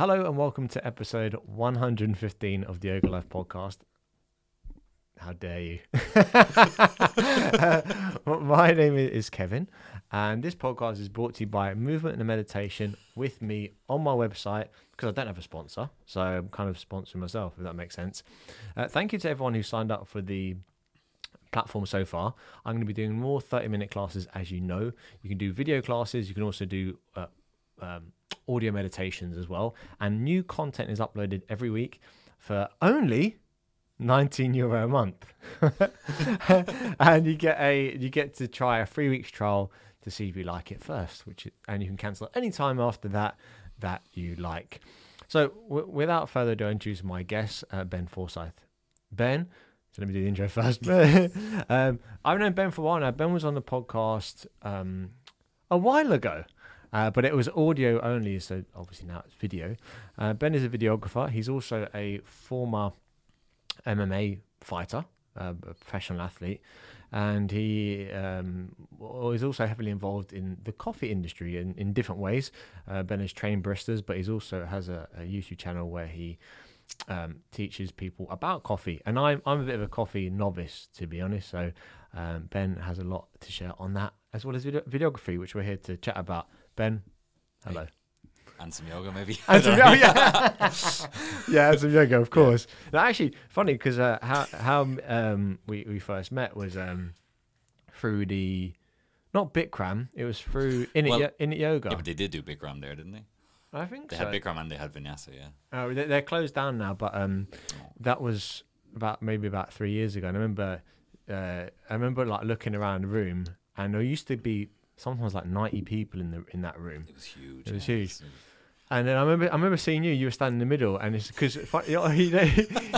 Hello and welcome to episode 115 of the Yoga Life podcast. How dare you? Uh, my name is Kevin, and this podcast is brought to you by Movement and Meditation with me on my website because I don't have a sponsor, so I'm kind of sponsoring myself, if that makes sense. Uh, thank you to everyone who signed up for the platform so far. I'm going to be doing more 30 minute classes, as you know. You can do video classes, you can also do uh, um, audio meditations as well. And new content is uploaded every week for only 19 euro a month. and you get a you get to try a three weeks trial to see if you like it first, which and you can cancel any time after that that you like. So w- without further ado, I introduce my guest, uh, Ben Forsyth. Ben, so let me do the intro first. um, I've known Ben for a while now. Ben was on the podcast um, a while ago, uh, but it was audio only, so obviously now it's video. Uh, ben is a videographer. He's also a former MMA fighter, uh, a professional athlete, and he um, is also heavily involved in the coffee industry in, in different ways. Uh, ben has trained baristas, but he also has a, a YouTube channel where he um, teaches people about coffee. And I'm I'm a bit of a coffee novice, to be honest. So um, Ben has a lot to share on that, as well as video- videography, which we're here to chat about. Ben, hello. And some yoga, maybe. And some, yeah, yeah, and some yoga, of course. Now, actually, funny because uh, how how um, we we first met was um, through the not Bikram, it was through in it Well, Yo- in it yoga. Yeah, but they did do Bikram there, didn't they? I think They so. had Bikram and they had Vinyasa, yeah. Oh, they- they're closed down now, but um, that was about maybe about three years ago. And I remember, uh, I remember like looking around the room, and there used to be sometimes like ninety people in the in that room. It was huge. It was yeah. huge. And then I remember, I remember seeing you. You were standing in the middle, and it's because you know, you know,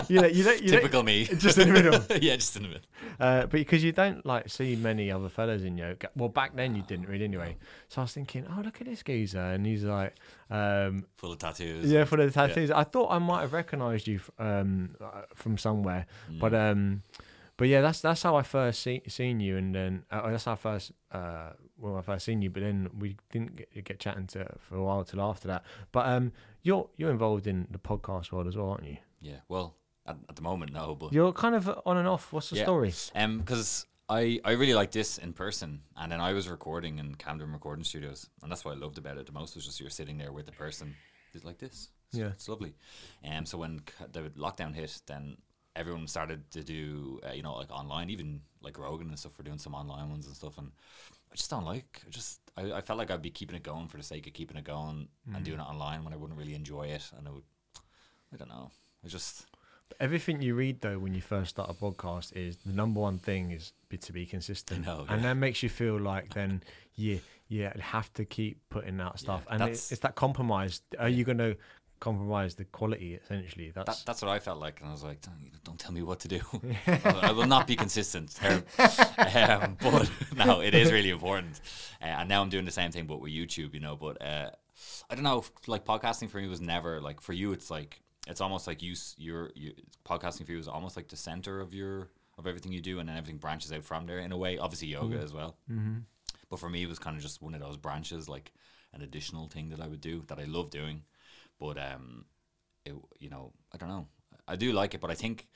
you know, you Typical me. just in the middle. yeah, just in the middle. uh, but because you don't like see many other fellas in yoga. Well, back then you didn't really, anyway. So I was thinking, oh, look at this geezer, and he's like, um, Full of tattoos. yeah, for the tattoos. I thought I might have recognised you um, uh, from somewhere, Mm. but um, but yeah, that's that's how I first see, seen you, and then uh, that's how I first uh, well, I first seen you. But then we didn't get, get chatting to for a while till after that. But um, you're you're involved in the podcast world as well, aren't you? Yeah, well, at, at the moment, no, but. You're kind of on and off. What's the Yeah. story? Um, because I, I really like this in person, and then I was recording in Camden Recording Studios, and that's what I loved about it the most was just you're sitting there with the person, just like this. It's, Yeah. it's lovely. Um, so when the lockdown hit, then everyone started to do, uh, you know, like online, even like Rogan and stuff. We're doing some online ones and stuff, and I just don't like. I just I, I felt like I'd be keeping it going for the sake of keeping it going Mm. and doing it online when I wouldn't really enjoy it, and I would. I don't know. I just Everything you read though when you first start a podcast is the number one thing is be to be consistent, know, and that makes you feel like then yeah yeah have to keep putting out stuff, and that's- it's, it's that compromise. Are you going to compromise the quality essentially? That, That's that's what I felt like, and I was like, "Don't, don't tell me what to do. I will not be consistent." Um, but no, it is really important. Uh, and now I'm doing the same thing, but with YouTube, you know. But uh, I don't know, if, like podcasting for me was never like for you. It's like it's almost like you, your, you podcasting for you is almost like the center of your of everything you do, and then everything branches out from there in a way. Obviously, yoga as well. mm-hmm. But for me, it was kind of just one of those branches, like an additional thing that I would do that I love doing. But um, it, you know, I don't know. I do like it, but I think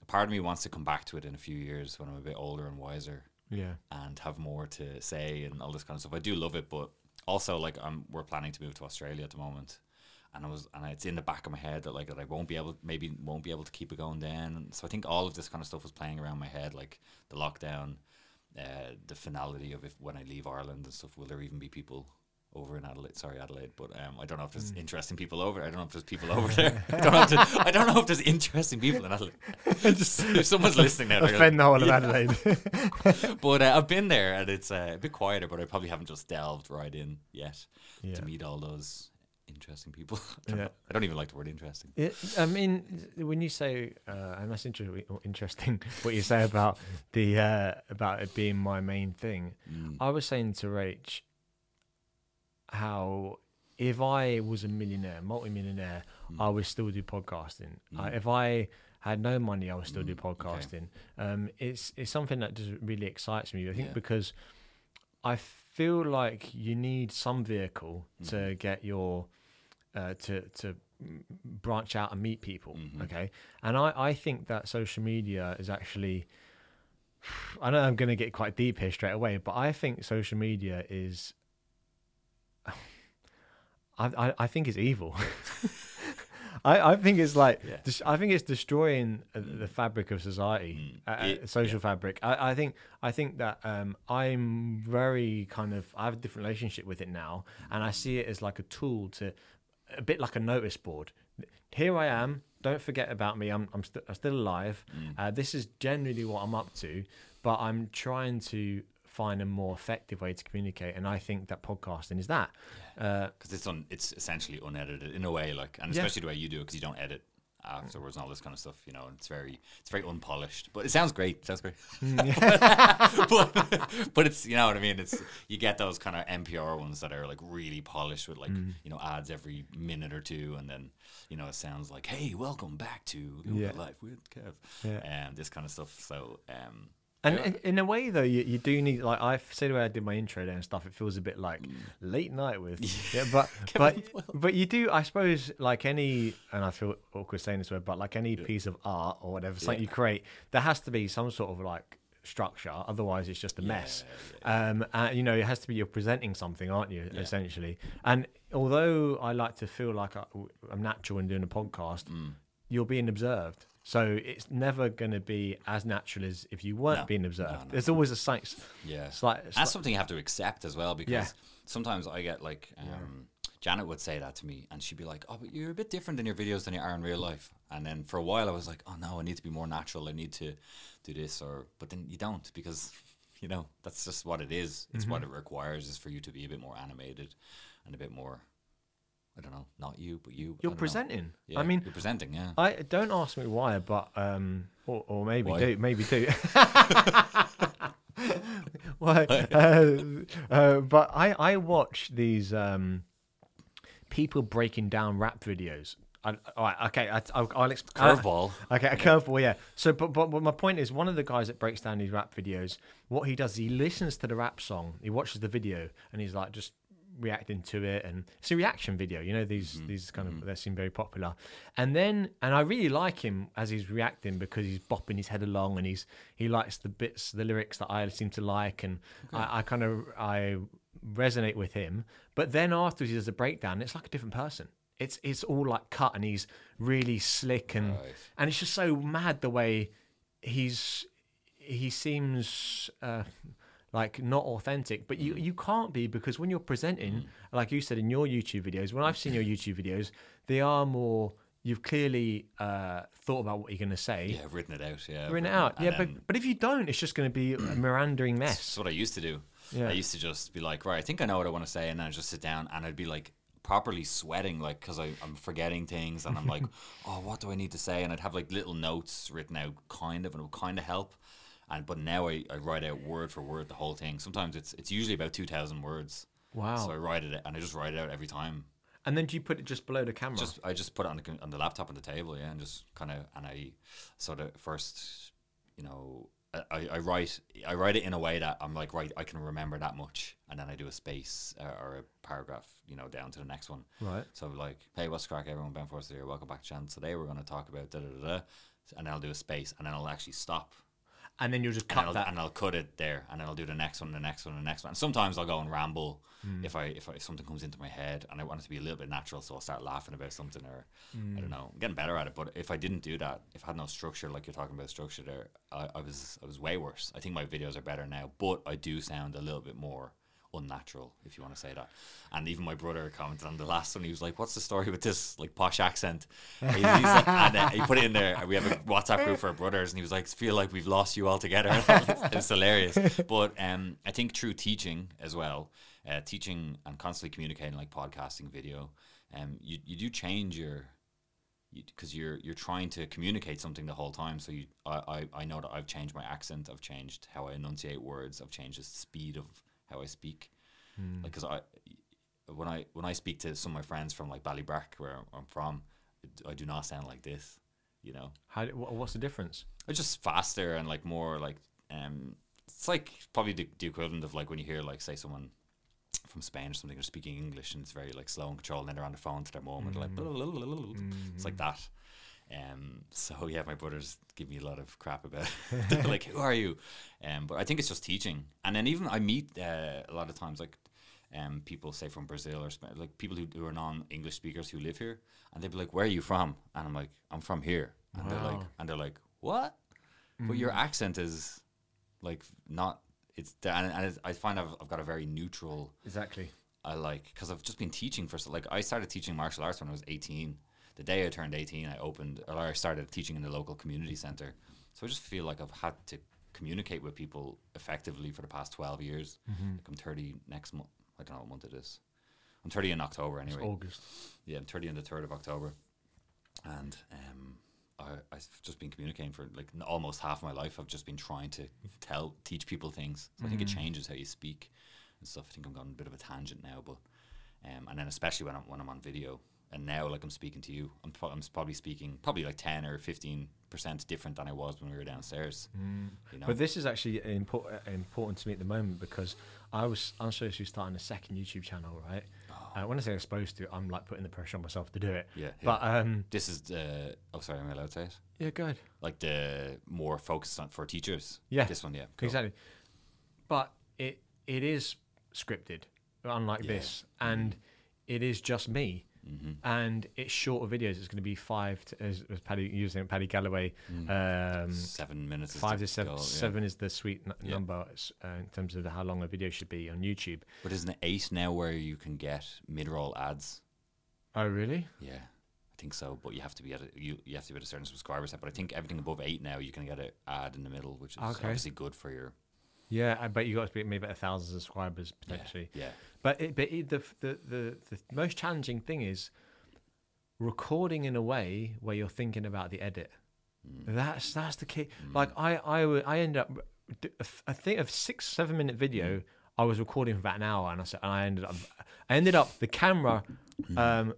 a part of me wants to come back to it in a few years when I'm a bit older and wiser yeah. and have more to say and all this kind of stuff. I do love it, but also like I'm we're planning to move to Australia at the moment. And I was, and it's in the back of my head that like that I won't be able, maybe won't be able to keep it going then. And so I think all of this kind of stuff was playing around my head, like the lockdown, uh, the finality of if when I leave Ireland and stuff, will there even be people over in Adelaide? Sorry, Adelaide, but um, I don't know if there's interesting people over. there. I don't know if there's people over there. I don't know. If there- I don't know if there's interesting people in Adelaide. Just, if someone's listening now, Offend the whole of. Adelaide. but uh, I've been there and it's uh, a bit quieter, but I probably haven't just delved right in yet yeah. to meet all those interesting people. I don't, Yeah. know. I don't even like the word interesting. It, I mean, when you say, uh, and that's inter- interesting what you say about the uh, about it being my main thing. Mm. I was saying to Rach how if I was a millionaire, multi-millionaire, Mm. I would still do podcasting. I, Mm. if I had no money, I would still do Mm, okay. podcasting. Um, it's it's something that just really excites me. I think Yeah. because I feel like you need some vehicle to get your uh, to to branch out and meet people. Mhm. Okay, and I I think that social media is actually. I know I'm going to get quite deep here straight away, but I think social media is. I I, I think it's evil. I, I think it's like Yeah. I think it's destroying uh, the fabric of society, Mm. uh, It- social fabric. I, I think I think that um, I'm very kind of I have a different relationship with it now, and I see it as like a tool to a bit like a notice board. Here I am. Don't forget about me. I'm I'm, st- I'm still alive. Mm. Uh, this is generally what I'm up to, but I'm trying to find a more effective way to communicate, and I think that podcasting is that. Uh, because it's on it's essentially unedited in a way, like, and Yeah. especially the way you do it, because you don't edit afterwards and all this kind of stuff. You know, it's very it's very unpolished, but it sounds great. It sounds great. but but it's you know what I mean. It's you get those kind of NPR ones that are like really polished with like Mm. you know ads every minute or two, and then you know it sounds like hey, welcome back to Yeah. Life with Kev, Yeah. and this kind of stuff. So um, And Yeah. in, in a way, though, you, you do need like I say the way I did my intro there and stuff. It feels a bit like late night with yeah, but but Mm. But you do, I suppose, like any, and I feel awkward saying this word, but like any piece of art or whatever, something Yeah. you create, there has to be some sort of like structure. Otherwise, it's just a mess. Um, and you know, it has to be you're presenting something, aren't you? Yeah. Essentially. And although I like to feel like I, I'm natural in doing a podcast, Mm. you're being observed. So it's never going to be as natural as if you weren't No. being observed. no, There's always a slight, yeah, slight, That's something you have to accept as well because Yeah. sometimes I get like um, Janet would say that to me and she'd be like, "Oh, but you're a bit different in your videos than you are in real life." And then for a while I was like, "Oh no, I need to be more natural. I need to do this or but then you don't because you know, that's just what it is. It's what Mm-hmm. it requires is for you to be a bit more animated and a bit more I don't know, not you, but you. You're presenting. Yeah, I mean, you're presenting, yeah. I don't ask me why, but um, or, or maybe Why? do, maybe do. why? uh, uh, but I I watch these um people breaking down rap videos. I, all right, okay, I, I'll, I'll explain. Curveball. Okay, a curveball, yeah. So, but, but but my point is, one of the guys that breaks down these rap videos, what he does, he listens to the rap song, he watches the video, and he's like just reacting to it, and it's a reaction video. You know, these these kind of they seem very popular, and then and I really like him as he's reacting because he's bopping his head along, and he's he likes the bits, the lyrics that I seem to like, and I, I kind of I resonate with him. But then afterwards, he does a breakdown. It's like a different person. It's it's all like cut, and he's really slick, and Right. and it's just so mad the way he's he seems uh, like not authentic. But you you can't be because when you're presenting, like you said in your YouTube videos, when I've seen your YouTube videos, they are more. You've clearly uh, thought about what you're going to say, Yeah, I've written it out, yeah. I've written it out. Yeah, but but if you don't, it's just going to be a meandering mess. That's what I used to do. Yeah. I used to just be like, right, I think I know what I want to say, and then I'd just sit down and I'd be like properly sweating, like because I'm forgetting things, and I'm like, oh, what do I need to say? And I'd have like little notes written out, kind of, and it would kind of help. And but now I, I write out word for word the whole thing. Sometimes it's it's usually about two thousand words. Wow. So I write it and I just write it out every time. And then do you put it just below the camera? Just I just put it on the on the laptop on the table, yeah, and just kind of and I sort of first, you know, I- I, write I write it in a way that I'm like right I can remember that much, and then I do a space uh, or a paragraph, you know, down to the next one. right. So I'm like, hey, what's crack, everyone? Ben Forster here. Welcome back to channel. Today we're going to talk about da da da, da, and I'll do a space, and then I'll actually stop And then you'll just and cut I'll, that. and I'll cut it there, and then I'll do the next one, the next one, the next one. And sometimes I'll go and ramble Hmm. if I if, I, if something comes into my head and I want it to be a little bit natural, so I'll start laughing about something, or Hmm. I don't know, I'm getting better at it. But if I didn't do that, if I had no structure, like you're talking about structure there, I, I was I was way worse. I think my videos are better now, but I do sound a little bit more unnatural, if you want to say that. And even my brother commented on the last one. He was like, "What's the story with this like posh accent?" He- he's like- and uh, he put it in there. We have a WhatsApp group for our brothers, and he was like, "Feel like we've lost you altogether." it's hilarious. But um, I think through teaching as well, uh, teaching and constantly communicating, like podcasting, video, um, you you do change your because you're you're trying to communicate something the whole time. So you, I, I, I know that I've changed my accent, I've changed how I enunciate words, I've changed the speed of how I speak. Like, cause I, when I when I speak to some of my friends from like Ballybrack, where I'm from, I do not sound like this. You know, How, what's the difference? it's just faster and like more like um. It's like probably the, the equivalent of like when you hear like say someone from Spain or something, are speaking English and it's very like slow and controlled, and then they're on the phone to their mom and they're like, Mm. Mm-hmm. it's like that. Um, so yeah, my brothers give me a lot of crap about. it. They're like, "Who are you?" Um, but I think it's just teaching, and then even I meet uh, a lot of times like. Um, people say from Brazil or Spain, like people who, who are non-English speakers who live here, and they'd be like, "Where are you from?" And I'm like, "I'm from here," and they're like, and they're like, "What?" But your Mm. accent is like not. It's and, and it's, I find I've, I've got a very neutral. Exactly. I like because I've just been teaching for so like I started teaching martial arts when I was 18. The day I turned 18, I opened or I started teaching in the local community center. So I just feel like I've had to communicate with people effectively for the past 12 years. Mm-hmm. Like I'm 30 next month. I don't know what month it is. I'm 30 in October It's anyway. August. Yeah, I'm 30 on the 3rd of October. And um, I, I've just been communicating for like n- almost half my life. I've just been trying to tell, teach people things. So I think it changes how you speak and stuff. I think I'm going a bit of a tangent now, but um, and then especially when I'm when I'm on video. And now, like I'm speaking to you, I'm, pro- I'm probably speaking probably like 10 or 15 percent different than I was when we were downstairs. You know, But this is actually important important to me at the moment because I was I'm supposed to be starting a second YouTube channel, right? Uh, when I say I'm supposed to, I'm like putting the pressure on myself to do it. yeah, yeah. But um, this is the. Oh, sorry, am I allowed to say it? yeah, good. Like the more focused on for teachers. Yeah. this one, yeah, cool. Exactly. But it it is scripted, unlike Yeah. this, and it is just me. Mm-hmm. And it's shorter videos. It's going to be five, to, as, as Paddy using Paddy Galloway. Um, seven minutes. five to seven. goal, yeah. Seven is the sweet n- Yeah. number uh, in terms of how long a video should be on YouTube. But isn't it eight now where you can get mid-roll ads? Oh, really? Yeah, I think so. But you have to be at a, you you have to be at a certain subscriber set. But I think everything above eight now you can get an ad in the middle, which is Okay. obviously good for your Yeah, I bet you got to be maybe a thousand subscribers potentially. Yeah, But it, but it, the, the the the most challenging thing is recording in a way where you're thinking about the edit. Mm. That's that's the key. Like I I I end up I think a six seven minute Mm. video. I was recording for about an hour, and I said, and I ended up I ended up the camera. Mm. Um,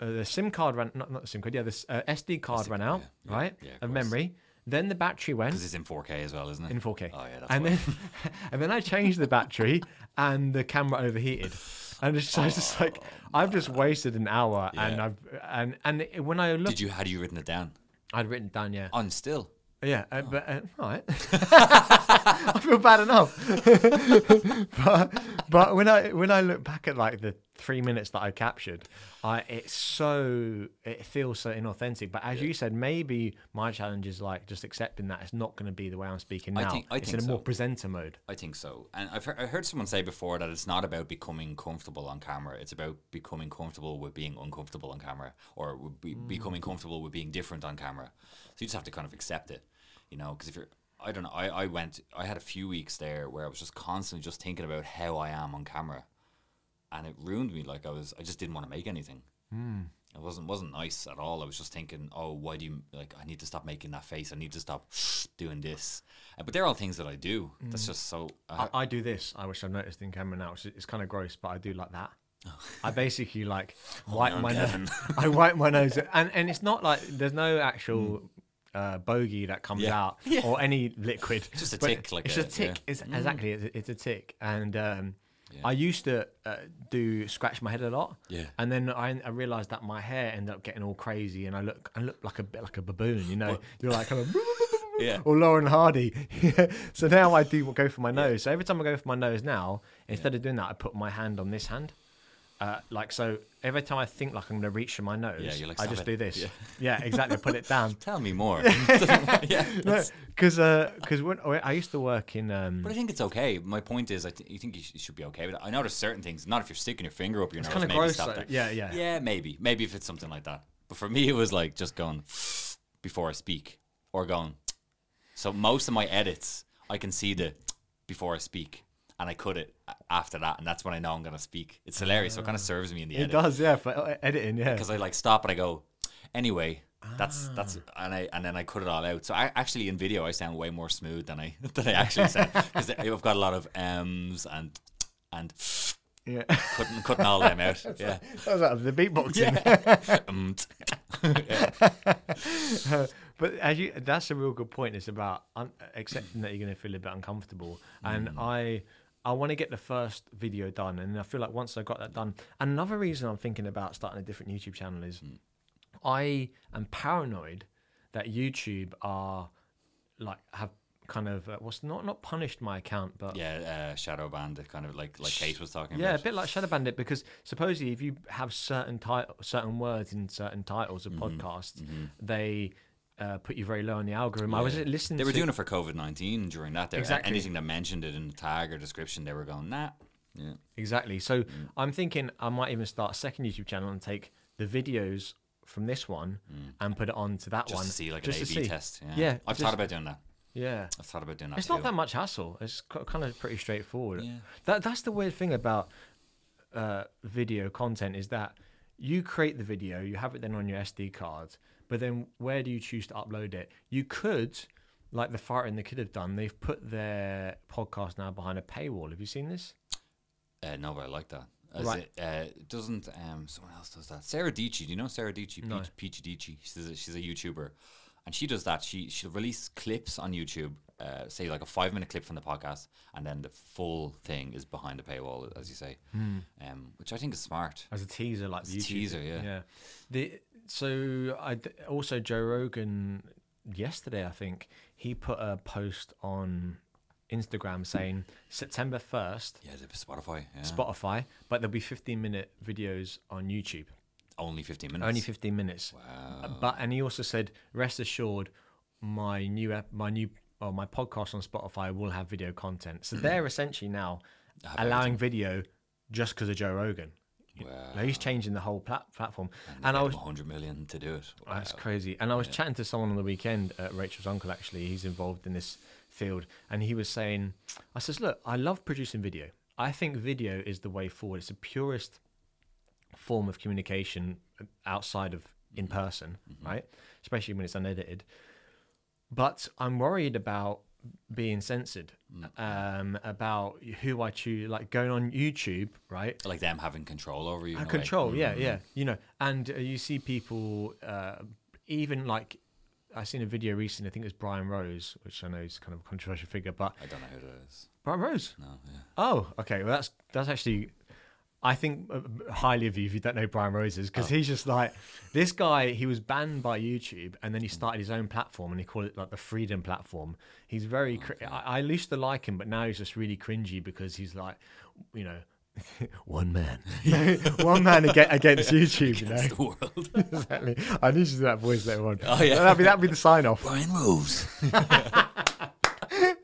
uh, the SIM card ran not not the SIM card, yeah, the uh, SD card SD ran out, yeah, yeah, right, yeah, of of course. memory. Then the battery went because it's in 4K as well, isn't it? in 4K. Oh yeah, that's and why. then and then I changed the battery and the camera overheated. And it's, so it's just like I've just wasted an hour and I've and and when I looked Did you had you written it down I'd written it down yeah. on still? Yeah, uh, but uh, all right. I feel bad enough. but but when I when I look back at like the three minutes that I captured, I it's so it feels so inauthentic. But as you said, maybe my challenge is like just accepting that it's not going to be the way I'm speaking I now. think- I it's think in a more presenter mode. I think so. And I've heard, I heard someone say before that it's not about becoming comfortable on camera. It's about becoming comfortable with being uncomfortable on camera or be, mm. becoming comfortable with being different on camera. So you just have to kind of accept it, you know, because if you're, I don't know, I, I went, I had a few weeks there where I was just constantly just thinking about how I am on camera. And it ruined me. Like I was, I just didn't want to make anything. It wasn't wasn't nice at all. I was just thinking, oh, why do you like? I need to stop making that face. I need to stop doing this. Uh, but they're all things that I do. That's just so. Uh, I, I do this, I wish I've noticed in camera now. Is, it's kind of gross, but I do like that. I basically like wipe on, my nose. I wipe my nose, and and it's not like there's no actual uh, bogey that comes Hmm. Yeah. out or any liquid. It's Just a tick, like it's a- a tick. yeah. Hmm. It's exactly it's a, it's a tick, and um, Yeah. I used to uh, do scratch my head a lot. Yeah. And then I, I realized that my hair ended up getting all crazy, and I look I look like a bit like a baboon. You know, you're like kind of. Yeah. Or Laurel and Hardy. so now I do go for my nose. So every time I go for my nose now, instead of doing that, I put my hand on this hand. Uh, like so, every time I think like I'm gonna reach for my nose, Yeah, like, I just it." do this. Yeah. Yeah, exactly. Put it down. Tell me more. yeah. Because because when I used to work in um, But I think it's okay. My point is, I th- you think you, sh- you should be okay with it. I know there's certain things. Not if you're sticking your finger up your it's nose. kind of gross. stop that. Yeah, yeah, Yeah, maybe. Maybe if it's something like that. But for me, it was like just going before I speak or going. So most of my edits, I can see the before I speak, and I cut it after that, and that's when I know I'm gonna speak. It's hilarious. so it kind of serves me in the end. It edit does. Yeah, for uh, editing. Yeah. because I like stop and I go. Anyway, that's Ah. that's and I and then I cut it all out. So I actually in video I sound way more smooth than I than I actually sound because I've got a lot of m's and and Yeah. cutting cutting all them out. Yeah. that was like the beatboxing. Um, t- but as you, that's a real good point. It's about un- accepting that you're going to feel a bit uncomfortable, and Mm. I, I want to get the first video done, and I feel like once I got that done, another reason I'm thinking about starting a different YouTube channel is Mm. I am paranoid that YouTube are like have kind of uh, what's not not punished my account, but Yeah, uh, shadow banned, kind of like like Kate was talking yeah, a bit like Shadow Bandit because supposedly if you have certain title, certain words in certain titles of Mm-hmm. podcasts, they uh, put you very low on the algorithm. I was listening. They were to, doing it for COVID nineteen during that. They, Exactly. Anything that mentioned it in the tag or description, they were going nah. Yeah. Exactly. So Mm. I'm thinking I might even start a second YouTube channel and take the videos from this one and put it onto that Mm. Just one to see like just an A/B test. Yeah, Yeah, I've just- thought about doing that. Yeah. I've thought about doing that. It's too. not that much hassle. It's kind of pretty straightforward. Yeah. That that's the weird thing about uh, video content is that you create the video, you have it then on your SD card, but then where do you choose to upload it? You could, like the Fighter and the Kid have done, they've put their podcast now behind a paywall. Have you seen this? Uh, no, but I like that. As Right. it, uh, doesn't um someone else does that? Sarah Dietschy, do you know Sarah Dietschy? No. Peach, Dietschy. She's a, she's a YouTuber, and she does that. She she'll release clips on YouTube, uh, say like a five minute clip from the podcast, and then the full thing is behind the paywall, as you say, um, which I think is smart. As a teaser, like As the a YouTube. teaser, yeah. Yeah. The so I also Joe Rogan yesterday I think he put a post on Instagram saying September first Yeah, the Spotify. Yeah. Spotify, but there'll be 15 minute videos on YouTube. Only fifteen minutes. Only 15 minutes. Wow. But and he also said, rest assured, my new my new or my podcast on Spotify will have video content. So hmm. they're essentially now allowing video just because of Joe Rogan. Wow. He's changing the whole plat- platform. And, And I was 100 million to do it. Wow. That's crazy. And I was chatting to someone on the weekend, uh, Rachel's uncle, actually. He's involved in this field. And he was saying, I says, look, I love producing video. I think video is the way forward. It's the purest form of communication outside of in person, right? Especially when it's unedited. But I'm worried about being censored, um, about who I choose, like going on YouTube, right? like them having control over you. in And a way. control, yeah, Mhm. yeah. You know, and uh, you see people, uh, even like, I seen a video recently. I think it was Brian Rose, which I know is kind of a controversial figure, but I don't know who it is. Brian Rose. No, yeah. Oh, okay. Well, that's that's actually, I think uh, highly of you if you don't know Brian Rose is because Oh. he's just like this guy. He was banned by YouTube, and then he started his own platform, and he called it like the Freedom Platform. He's very. Cr- I, I used to like him, but now he's just really cringy because he's like, you know. one man, one man against, against YouTube. You know, the world. exactly. I need to do that voice later on. Oh, yeah. that'd be that'd be the sign off. Brian Rose.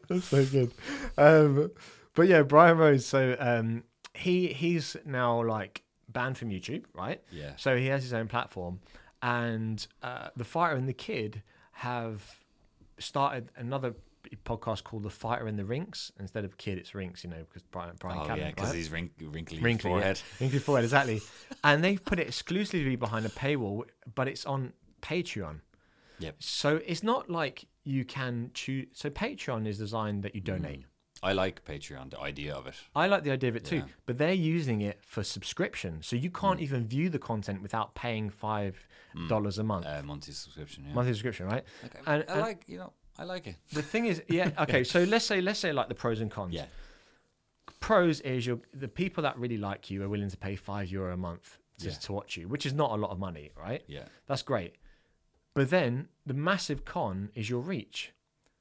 That's so good. Um, but yeah, Brian Rose. So um, he he's now like banned from YouTube, right? Yeah. So he has his own platform, and uh, the fighter and the kid have started another podcast called The Fighter and the Rinks. Instead of kid, it's Rinks. You know, because Bryan Bryan oh Callen, yeah, because right? he's wrink- wrinkly, wrinkly forehead. Yeah. Wrinkly forehead, exactly. and they've put it exclusively behind a paywall, but it's on Patreon. Yep. So it's not like you can choose. So Patreon is designed that you donate. I like Patreon, the idea of it. I like the idea of it too, Yeah. but they're using it for subscription, so you can't Mm. even view the content without paying five dollars a month, Uh, monthly subscription. Yeah. monthly subscription, right? Okay. and- I and- like you know I like it. The thing is, yeah, okay. So let's say let's say like the pros and cons. Yeah. Pros is your the people that really like you are willing to pay five euro a month to, Yeah. to watch you, which is not a lot of money, right? Yeah. That's great. But then the massive con is your reach.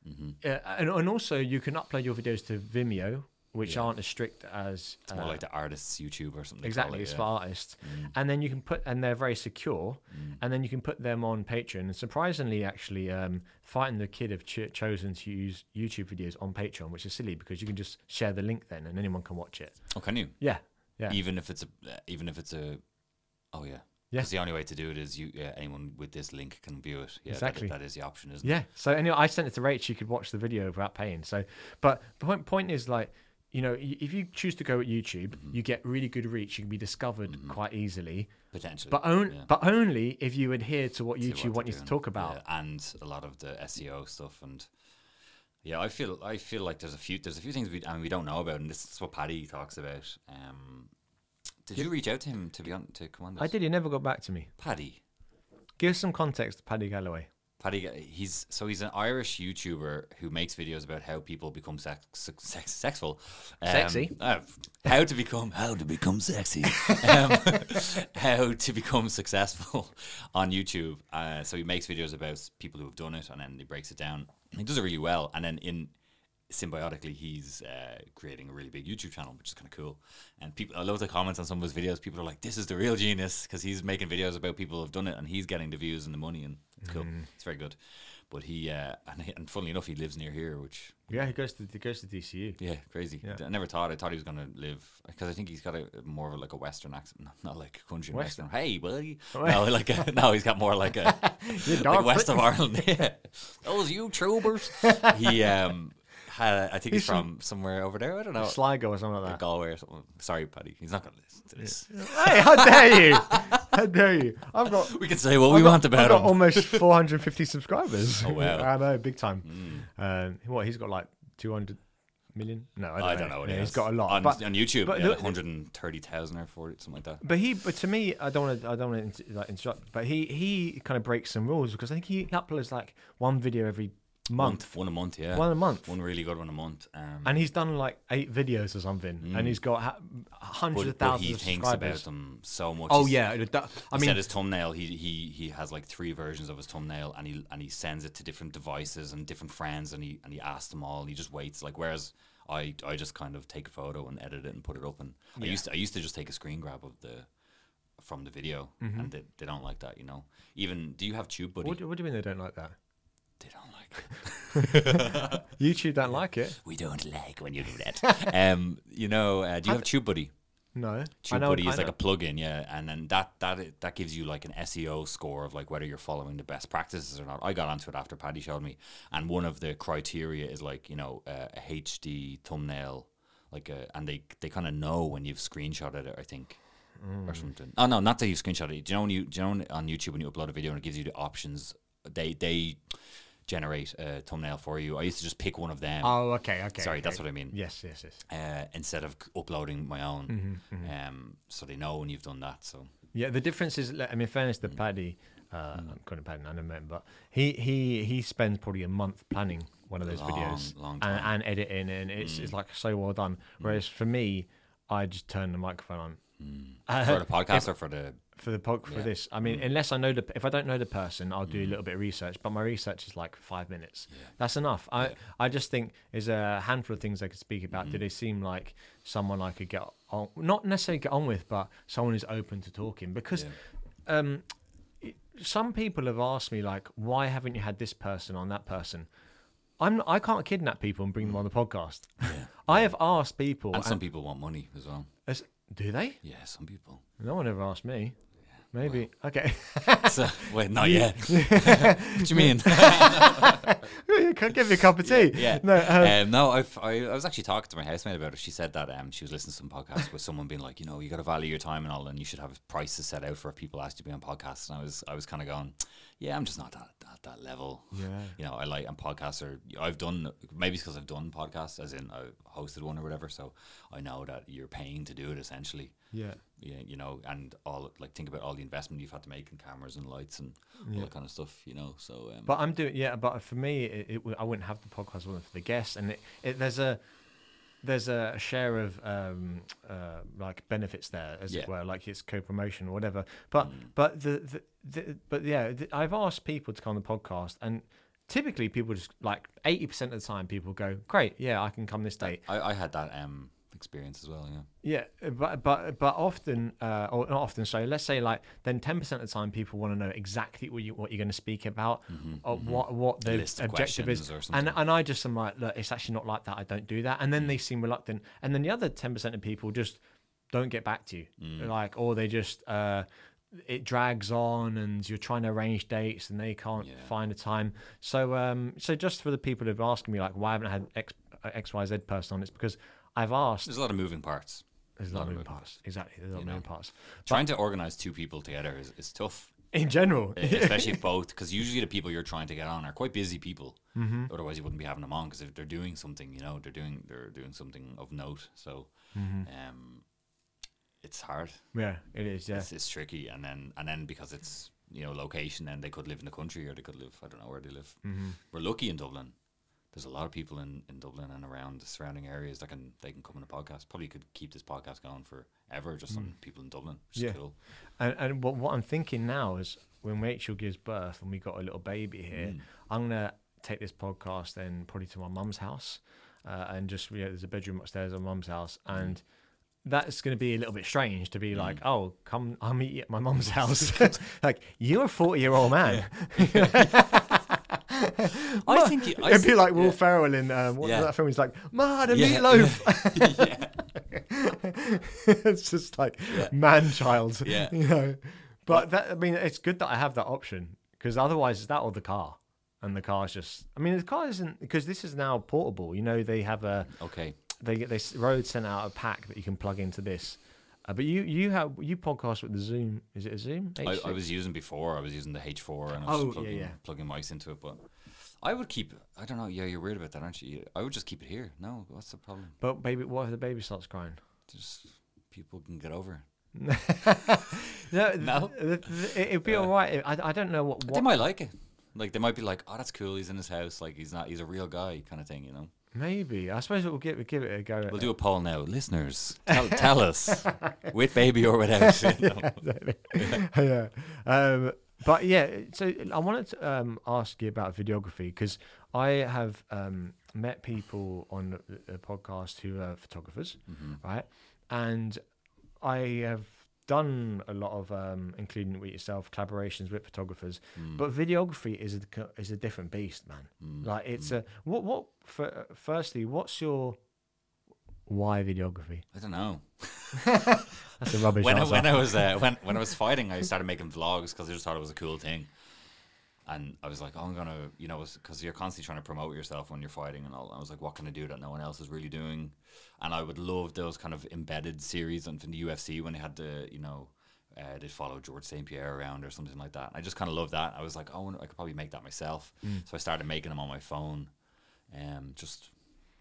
Hmm Uh, and, and also, you can upload your videos to Vimeo, which Yeah. aren't as strict as. It's more uh, like the artist's YouTube or something. exactly, it, it's yeah. for artists. Mm. And then you can put, and they're very secure. Mm. And then you can put them on Patreon. And surprisingly, actually, um, Fighter and the Kid have ch- chosen to use YouTube videos on Patreon, which is silly because you can just share the link then and anyone can watch it. Oh, can you? Yeah. Yeah. Even if it's a, even if it's a, oh yeah. Yeah. Because the only way to do it is you, yeah, anyone with this link can view it. Yeah, that- Exactly. that is the option, isn't it? Yeah. So anyway, I sent it to Rach. She could watch the video without paying. So, but the point point is like, you know, if you choose to go at YouTube, Mm-hmm. you get really good reach. You can be discovered quite easily. Potentially. but on, yeah. but only if you adhere to what to YouTube what want you to talk about. Yeah, and a lot of the SEO stuff and yeah, I feel I feel like there's a few there's a few things we I mean we don't know about and this is what Paddy talks about. Um, did you reach out to him to be on to come on this? I did. He never got back to me. Paddy. Give some context to Paddy Galloway. Paddy, he's so he's an Irish YouTuber who makes videos about how people become sex, sex, sex sexful, um, Sexy? uh, how to become how to become sexy, um, how to become successful on YouTube. Uh, so he makes videos about people who have done it, and then he breaks it down. He does it really well, and then in symbiotically he's uh, creating a really big YouTube channel, which is kind of cool. And people, I love the comments on some of his videos. People are like, "This is the real genius" because he's making videos about people who've done it, and he's getting the views and the money, and it's cool. It's very good. But he, uh, and, he- and funnily enough, he lives near here, which Yeah, he goes to he goes to DCU. yeah, crazy. Yeah. I never thought. I thought he was gonna live because I think he's got a more of a, like a Western accent, not, not like a country Western. Western. Hey, buddy. Oh, No, like a, no, he's got more like a like west of Ireland. Yeah, those YouTubers. he um I think he's, He's from- from somewhere over there. I don't know. Sligo or something like that. Galway or something. Sorry, Paddy. He's not going to listen to this. hey, how dare you? How dare you? I've got We can say what we I've got- want I've about got him. almost 450 subscribers. Oh, wow. I know, big time. Um, what he's got like 200 million? No, I don't, I don't know. what Yeah, he he's got a lot. on, but on YouTube. but yeah, like 130,000 or 40, something like that. but he, but to me, I don't want to, I don't want to like interrupt. But he, he kind of breaks some rules because I think he uploads like one video every month, one a month. Yeah, one a month, One really good one a month. Um, and he's done like eight videos or something, and he's got ha- hundreds but, of but thousands he of thinks about subscribers. them so much. Oh He's- yeah, that- I mean, his thumbnail. He he he has like three versions of his thumbnail, and he and he sends it to different devices and different friends, and he and he asks them all, and he just waits. Like whereas I I just kind of take a photo and edit it and put it up, and I used to I used to just take a screen grab of the from the video, Mm-hmm. and they, they don't like that, you know. Even do you have Tube Buddy? what, what do you mean they don't like that? they don't like. It. YouTube don't like it. we don't like when you do that. um, you know, uh, do you have Tube Buddy? No, I Tube Buddy is like a plugin, yeah, and then that that that gives you like an SEO score of like whether you're following the best practices or not. I got onto it after Paddy showed me, and one of the criteria is like you know uh, a HD thumbnail, like a, and they they kind of know when you've screenshotted it, I think. Mm. Or something. Oh no, not that you've screenshotted it. Do you know when you do you know when on YouTube when you upload a video and it gives you the options? They they generate a thumbnail for you. I used to just pick one of them. Oh, okay, okay. Sorry, okay. that's what I mean Yes, yes, yes. uh, instead of uploading my own. Mm-hmm, Um, so they know when you've done that. So Yeah, the difference is, I mean, fairness Mm. to Paddy, uh, I'm calling Paddy, I don't him, but he he he spends probably a month planning one of those Long, videos long and, time. Mm. and editing, and it's it's like so well done. Whereas for me, I just turn the microphone on. Uh, for the podcast or for the for the pod, for Yeah. Mm. this. I mean, unless I know the if I don't know the person, I'll do a little bit of research. But my research is like five minutes. That's enough. I I just think there's a handful of things I could speak about. Mm-hmm. Do they seem like someone I could get on? Not necessarily get on with, but someone who's open to talking. Because um, some people have asked me like, why haven't you had this person on that person? I'm I can't kidnap people and bring them on the podcast. I have asked people, and some people want money as well. as- do they? Yeah, some people. No one ever asked me. Maybe okay. so wait, not yet. what do you mean? You I give you a cup of tea? yeah. No. Um, Um, no, I've, I, I was actually talking to my housemate about it. She said that um, she was listening to some podcast with someone being like, you know, you got to value your time and all, and you should have prices set out for if people ask you to be on podcasts. And I was, I was kind of going, yeah, I'm just not that, at that level. Yeah. You know, I like, and podcasts are, I've done, maybe it's because I've done podcasts, as in I hosted one or whatever. So I know that you're paying to do it essentially. yeah. Yeah, you know, and all like think about all the investment you've had to make in cameras and lights and all that kind of stuff, you know. So, um, But I'm doing yeah. But for me, it, it, I wouldn't have the podcast wasn't for the guests, and it, it, there's a there's a share of um, uh, like benefits there, as Yeah. it were, like it's co-promotion or whatever. But Mm. but the, the, the but yeah, the, I've asked people to come on the podcast, and typically people just like eighty percent of the time people go, great, yeah, I can come this date. I, I had that um experience as well. Yeah. Yeah, but but but often, uh, or not often. So let's say like then ten percent of the time people want to know exactly what you what you're going to speak about, or what what the objective is, and and I just am like, look, it's actually not like that. I don't do that, and then they seem reluctant, and then the other ten percent of people just don't get back to you, like, or they just. Uh, it drags on and you're trying to arrange dates and they can't Yeah. find a time so um so just for the people who've asked me like why haven't I had x xyz person on it's because i've asked There's a lot of moving parts. there's a lot of moving parts. Exactly. There's a lot of moving parts. Trying to organize two people together is, is tough, In general. especially if both, because usually the people you're trying to get on are quite busy people. Mm-hmm. Otherwise, you wouldn't be having them on because if they're doing something, you know, they're doing they're doing something of note. So, Mm-hmm. um, it's hard. yeah, it is. Yeah. It's, it's tricky, and then and then because it's you know location, and they could live in the country or they could live I don't know where they live. Mm-hmm. We're lucky in Dublin. There's a lot of people in, in Dublin and around the surrounding areas that can they can come on a podcast. Probably could keep this podcast going forever just on people in Dublin, which Mm. Yeah. is cool. And, and what, what I'm thinking now is when Rachel gives birth and we got a little baby here, Mm. I'm gonna take this podcast then probably to my mum's house, uh, and just you know, there's a bedroom upstairs at mum's house, and that's going to be a little bit strange to be like, oh, come, I'll meet you at my mum's house. like you're a 40 year old man. I think you, I It'd be like Will yeah. Ferrell in um, what Yeah. that film? He's like, Ma, the Yeah, meatloaf. yeah. it's just like man child. Yeah. You know. But that I mean, it's good that I have that option because otherwise it's that or the car, and the car's just. I mean, the car isn't because this is now portable. You know, they have a Okay. they get this road sent out a pack that you can plug into this. Uh, but you you have you podcast with the Zoom. Is it a Zoom? I, I H6? was using before. I was using the H4 and I was Oh, plugging, yeah, yeah. plugging mics into it. But I would keep. I don't know. Yeah, you're weird about that, aren't you? I would just keep it here. No, what's the problem? But baby, what if the baby starts crying? Just people can get over. it. No, No? th- th- it, would be Uh, all right. I, I don't know what, They might like it. Like they might be like, "Oh, that's cool. He's in his house. Like he's not. He's a real guy, kind of thing." You know. Maybe. I suppose we'll give give it a go. We'll do a poll now, listeners. Tell, tell us, with baby or without. you know. yeah. Um, but yeah, so I wanted to um, ask you about videography because I have um, met people on the the podcast who are photographers, Mhm. right? And I have done a lot of, um, including with yourself, collaborations with photographers. Mm. But videography is a is a different beast, man. Mm. Like it's a what what. For, firstly, what's your why videography? I don't know. That's a rubbish when I, when I was uh, when when I was fighting, I started making vlogs because I just thought it was a cool thing, and I was like, oh, I'm gonna, you know, because you're constantly trying to promote yourself when you're fighting and all. I was like, what can I do that no one else is really doing? And I would love those kind of embedded series on from the UFC when they had the, you know. Uh, they follow George St. Pierre around or something like that. I just kind of love that. I was like, oh, I could probably make that myself. Mm. So I started making them on my phone, um, just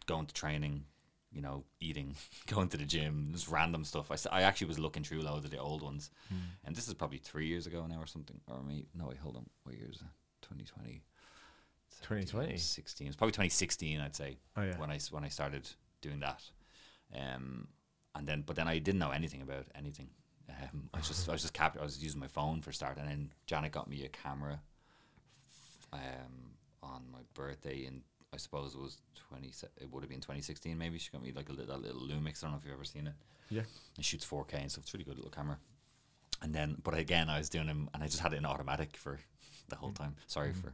going to training, you know, eating, going to the gym, just random stuff. I, I actually was looking through loads of the old ones, Mm. and this is probably three years ago now or something. Or maybe no, wait, hold on, what year is it? 2020. 2020? 16. It's probably 2016, I'd say, Oh yeah. when I when I started doing that. Um, and then but then I didn't know anything about anything. Um, I was just I was just cap- I was using my phone for start, and then Janet got me a camera. Um, on my birthday in I suppose it was twenty. It would have been twenty sixteen. Maybe she got me like a little, little Lumix. I don't know if you've ever seen it. Yeah. It shoots four K and stuff. It's a really good little camera. And then, but again, I was doing them, and I just had it in automatic for the whole time. Sorry Mhm. for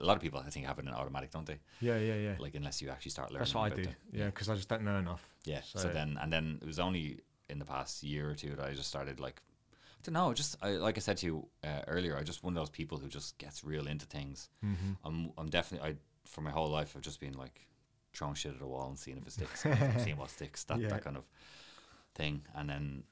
a lot of people. I think have it in automatic, don't they? Yeah, yeah, yeah. Like unless you actually start learning. That's what I do. Yeah, because I just don't know enough. yeah. So, So- then, and then it was only in the past year or two that I just started like, I don't know, just I, like I said to you uh, earlier, I just one of those people who just gets real into things. Mm-hmm. I'm, I'm definitely, I for my whole life, I've just been like throwing shit at a wall and seeing if it sticks, seeing what sticks, that Yeah. that kind of thing. And then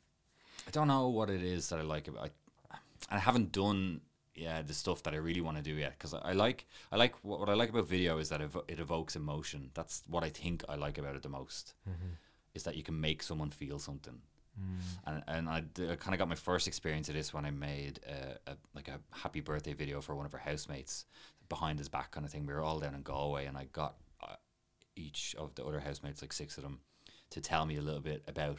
I don't know what it is that I like about. I, I haven't done yeah the stuff that I really want to do yet because I, I like I like what, what I like about video is that it, it evokes emotion. That's what I think I like about it the most Mm-hmm. is that you can make someone feel something. Mm. And and I, d- I kind of got my first experience of this when I made a, a like a happy birthday video for one of our housemates behind his back kind of thing. We were all down in Galway, and I got uh, each of the other housemates, like six of them, to tell me a little bit about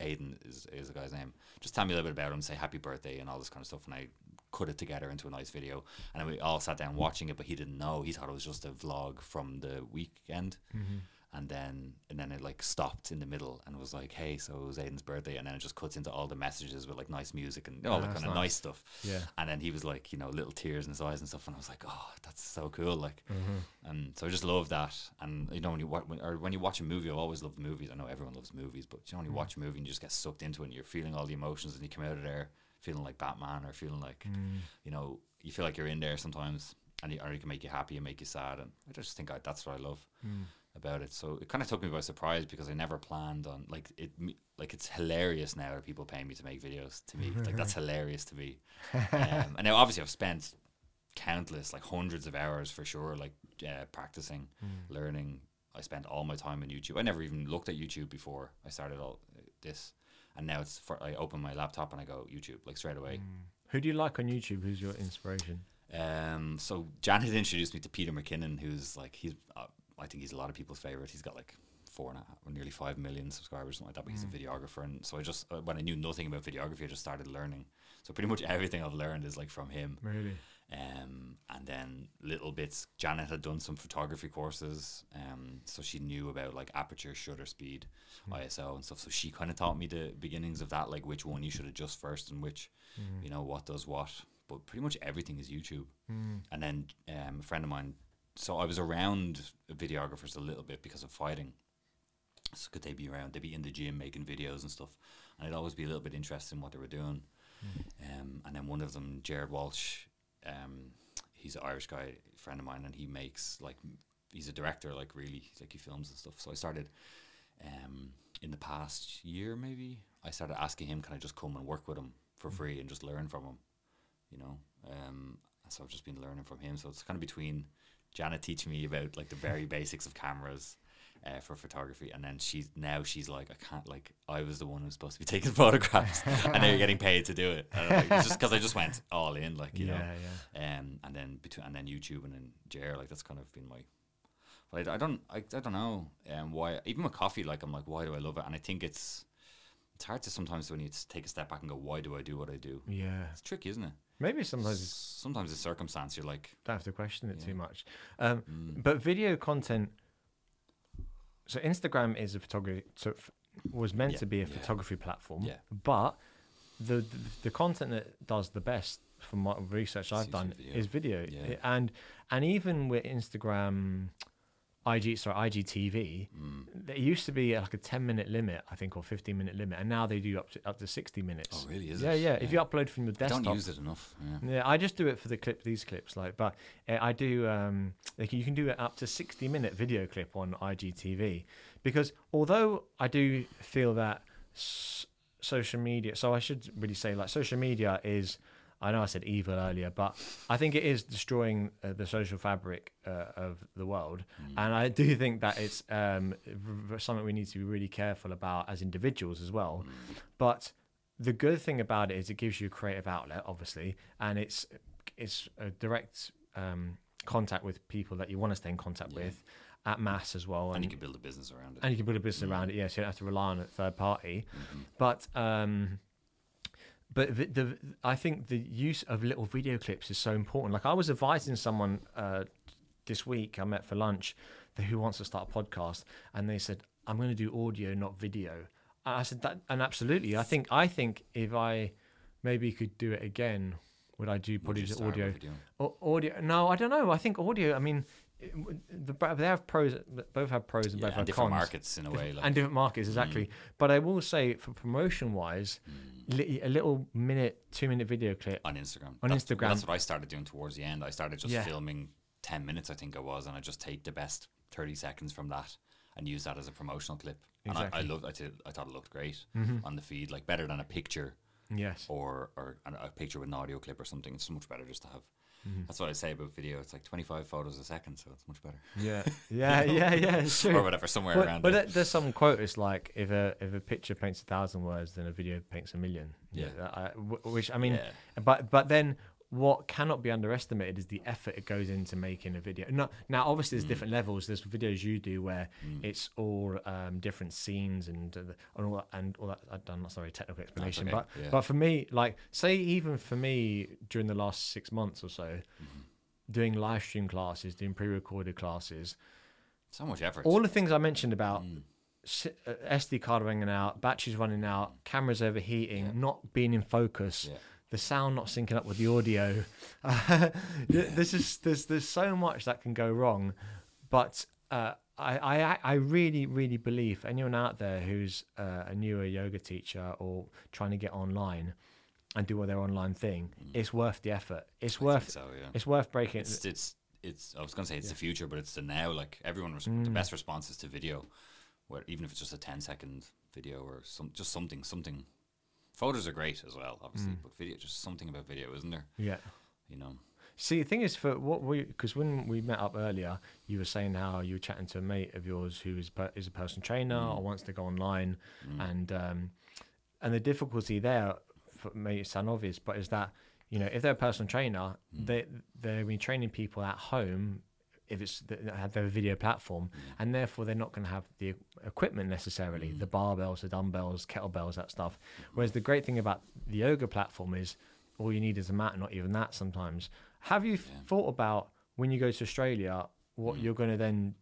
Aiden is is the guy's name. Just tell me a little bit about him, say happy birthday and all this kind of stuff, and I cut it together into a nice video. And then we all sat down watching it, but he didn't know. He thought it was just a vlog from the weekend Mm-hmm. and then and then it like stopped in the middle and was like, "Hey, so it was Aiden's birthday," and then it just cuts into all the messages with like nice music and all Oh, the kind of nice. nice stuff. Yeah. And then he was like, you know, little tears in his eyes and stuff, and I was like, "Oh, that's so cool!" Like, Mm-hmm. and so I just love that. And you know, when you wa- when, or when you watch a movie, I always love movies. I know everyone loves movies, but you know, when you Mm. watch a movie and you just get sucked into it, and you're feeling all the emotions, and you come out of there feeling like Batman or feeling like Mm. you know, you feel like you're in there sometimes, and you, or can make you happy and make you sad. And I just think I, that's what I love Mm. about it. So it kind of took me by surprise because I never planned on like it. Like it's hilarious now that people pay me to make videos. To me, like that's hilarious to me. Um, and now obviously I've spent countless, like hundreds of hours for sure, like uh, practicing, Mm. learning. I spent all my time on YouTube. I never even looked at YouTube before I started all uh, this, and now it's for I open my laptop and I go YouTube like straight away. Mm. Who do you like on YouTube? Who's your inspiration? Um, so Janet introduced me to Peter McKinnon, who's like he's uh, I think he's a lot of people's favorite. He's got like four and a half, or nearly five million subscribers, something like that. But he's a videographer, and so I just uh, when I knew nothing about videography, I just started learning. So pretty much everything I've learned is like from him. Really? Um, and then little bits. Janet had done some photography courses, um, so she knew about like aperture, shutter speed, ISO, and stuff. So she kind of taught me the beginnings of that, like which one you should adjust first and which, you know, what does what. But pretty much everything is YouTube. And then um, a friend of mine, so I was around videographers a little bit because of fighting. So could they be around? They'd be in the gym making videos and stuff, and I'd always be a little bit interested in what they were doing. Um, and then one of them, Jared Walsh, um, he's an Irish guy, friend of mine, and he makes like he's a director, like really, like he films and stuff. So I started um, in the past year, maybe I started asking him, can I just come and work with him for free and just learn from him, you know? Um, so I've just been learning from him. So it's kind of between Janet teaching me about like the very basics of cameras. Uh, for photography, and then she's now she's like, I can't like I was the one who's supposed to be taking photographs, and now you're getting paid to do it. And like, it's just because I just went all in, like you know. yeah, yeah. Um, and then between and then YouTube and then JR, like that's kind of been my. But I, I don't I, I don't know um why even with coffee like I'm like why do I love it and I think it's it's hard to sometimes when you take a step back and go why do I do what I do Yeah. it's tricky isn't it Maybe sometimes sometimes it's circumstance you're like don't have to question it Yeah. too much. Um, mm, But video content. So Instagram is a photography. So was meant Yeah, to be a yeah. photography platform. Yeah. But the, the the content that does the best from what research I've done video. is video. Yeah. And and even with Instagram, IG sorry IGTV, mm, there used to be like a ten minute limit, I think, or fifteen minute limit, and now they do up to up to sixty minutes. oh really is yeah, it yeah, If you upload from your I desktop, don't use it enough yeah yeah, I just do it for the clip, these clips, like, but uh, I do. Um, like you can do it up to sixty minute video clip on IGTV, because although I do feel that s- social media, so I should really say like social media is. I know I said evil earlier, but I think it is destroying uh, the social fabric uh, of the world, Mm. and I do think that it's um, something we need to be really careful about as individuals as well. Mm. But the good thing about it is it gives you a creative outlet, obviously, and it's it's a direct um, contact with people that you want to stay in contact Yeah. with at mass as well, and and you can build a business around it and you can build a business Mm. around it. Yes, you don't have to rely on a third party. Mhm. But um, but the, the I think the use of little video clips is so important. Like I was advising someone uh, this week I met for lunch that who wants to start a podcast, and they said I'm going to do audio, not video. And I said that, and absolutely, I think I think if I maybe could do it again, would I do probably just audio? Audio? No, I don't know. I think audio. I mean, the they have pros. Both have pros and yeah, both and have different cons markets in a way like and different markets exactly. But I will say, for promotion wise, mm. li- a little minute, two minute video clip. on Instagram. On that's, Instagram. That's what I started doing towards the end. I started just Yeah. filming 10 minutes, I think it was, and I just take the best 30 seconds from that and use that as a promotional clip. And I, I loved I, did, I thought it looked great Mhm. on the feed, like better than a picture Yes. or, or a picture with an audio clip or something. It's so much better just to have. Mhm. That's what I say about video. It's like 25 photos a second, so it's much better. Yeah. Yeah. Yeah. Yeah. It's or whatever, somewhere But, around but there. there- there's some quote. It's like if a if a picture paints a thousand words, then a video paints a million. Yeah. I, w- which I mean, yeah. but but then what cannot be underestimated is the effort it goes into making a video. No, now obviously there's Mm. different levels. There's videos you do where Mm. it's all um, different scenes and uh, and all that, and all that. Done not very technical explanation, okay, but yeah. but for me, like say even for me during the last six months or so, Mhm. doing live stream classes, doing pre-recorded classes, So much effort. all the things I mentioned about Mm. uh, SD card running out, batteries running out, cameras overheating, Yeah. not being in focus, Yeah. The sound not syncing up with the audio. There's just there's there's so much that can go wrong, but uh, I, I I really really believe anyone out there who's uh, a newer yoga teacher or trying to get online and do all their online thing, Mm. it's worth the effort. It's I worth so, yeah. it's worth breaking. it's it's it's I was gonna say it's Yeah. the future, but it's the now. Like everyone, res- the Mm. best response is to video, where even if it's just a 10 second video or some just something something. Photos are great as well, obviously, Mm. but video just something about video, isn't there? yeah. You know, See, the thing is, for what we, because when we met up earlier, you were saying how you were chatting to a mate of yours who is per, is a personal trainer Mm. or wants to go online, Mm. and um, and the difficulty there, for may sound obvious, but is that you know, if they're a personal trainer, Mm. they they're training people at home. If it's the, they have their video platform, Mm. and therefore they're not going to have the equipment necessarily, Mm. the barbells, the dumbbells, kettlebells, that stuff. Whereas the great thing about the yoga platform is all you need is a mat, not even that sometimes. Have you Yeah. thought about when you go to Australia, what Mm. you're going to then,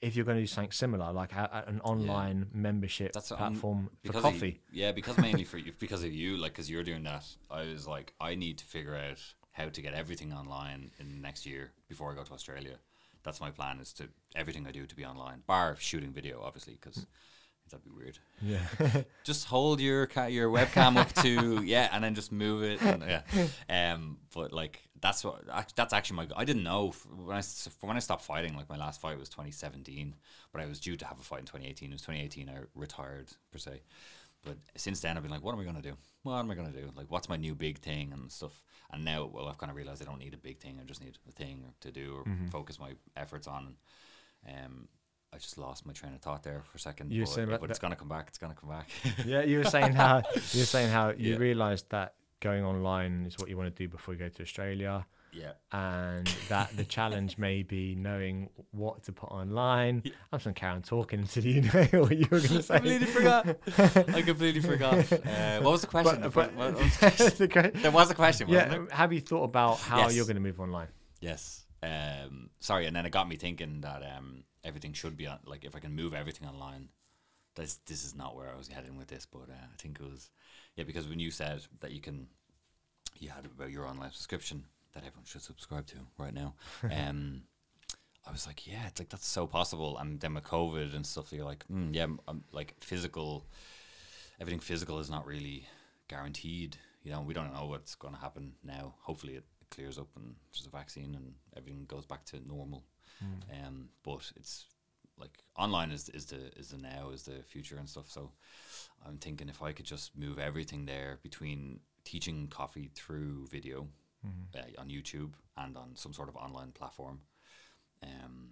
if you're going to do something similar, like a, an online membership what I'm- platform for coffee? Of, yeah, because mainly for you, because of you, like because you're doing that. I was like, I need to figure out how to get everything online in the next year before I go to Australia. That's my plan: is to everything I do to be online, bar shooting video, obviously, because that'd be weird. yeah. Just hold your ca- your webcam up to yeah, and then just move it. And, yeah, um, but like that's what that's actually my. I didn't know when I when I stopped fighting. Like my last fight was 2017, but I was due to have a fight in 2018. It was 2018. I retired per se. But since then, I've been like, what am I gonna do? What am I gonna do? Like, what's my new big thing and stuff? And now, well, I've kind of realized I don't need a big thing. I just need a thing to do or Mm-hmm. focus my efforts on. Um, I just lost my train of thought there for a second. You but, saying but it's gonna come back. It's gonna come back. yeah, you were saying how you were saying how you Yeah. realised that going online is what you want to do before you go to Australia, yeah. and that the challenge may be knowing what to put online. I'm just Karen talking until you know what you were going to say. I completely forgot. I completely forgot. Uh, what was the question? But- but- what was the question? the there was a question, wasn't yeah, there? have you thought about how Yes. you're going to move online? Yes. Um, sorry, and then it got me thinking that um, everything should be on. Like, if I can move everything online, this this is not where I was heading with this, but uh, I think it was, yeah, because when you said that you can, you had about your online subscription that everyone should subscribe to right now. Um, I was like, yeah, it's like that's so possible. And then with COVID and stuff, you're like, mm, yeah, I'm like physical. Everything physical is not really guaranteed. You know, we don't know what's going to happen now. Hopefully, it clears up and there's a vaccine and everything goes back to normal. Um, but it's like online is is the is the now is the future and stuff. So I'm thinking if I could just move everything there between teaching coffee through video uh, on YouTube and on some sort of online platform, um,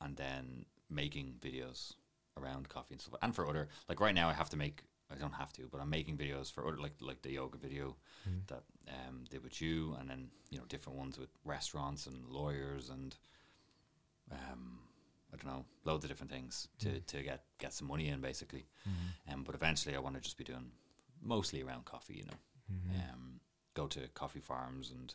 and then making videos around coffee and stuff, and for other like right now I have to make. I don't have to, but I'm making videos for other like like the yoga video that um did with you, and then you know different ones with restaurants and lawyers and um I don't know loads of different things to to get get some money in basically. Um, but eventually I want to just be doing mostly around coffee, you know. Um, go to coffee farms and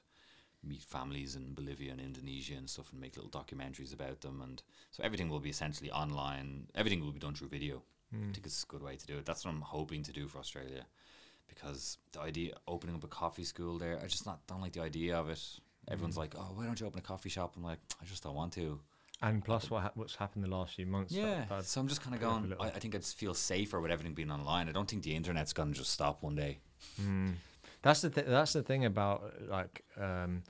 meet families in Bolivia and Indonesia and stuff and make little documentaries about them. And so everything will be essentially online. Everything will be done through video. I think it's a good way to do it. That's what I'm hoping to do for Australia because the idea opening up a coffee school there I just not don't like the idea of it. Everyone's mm. like oh why don't you open a coffee shop? I'm like I just don't want to. And plus, what ha- what's happened the last few months? yeah that- so I'm just kind of put off a going. I, I think I just feel safer with everything being online. I don't think the internet's going to just stop one day mm. That's the th- that's the thing about like um,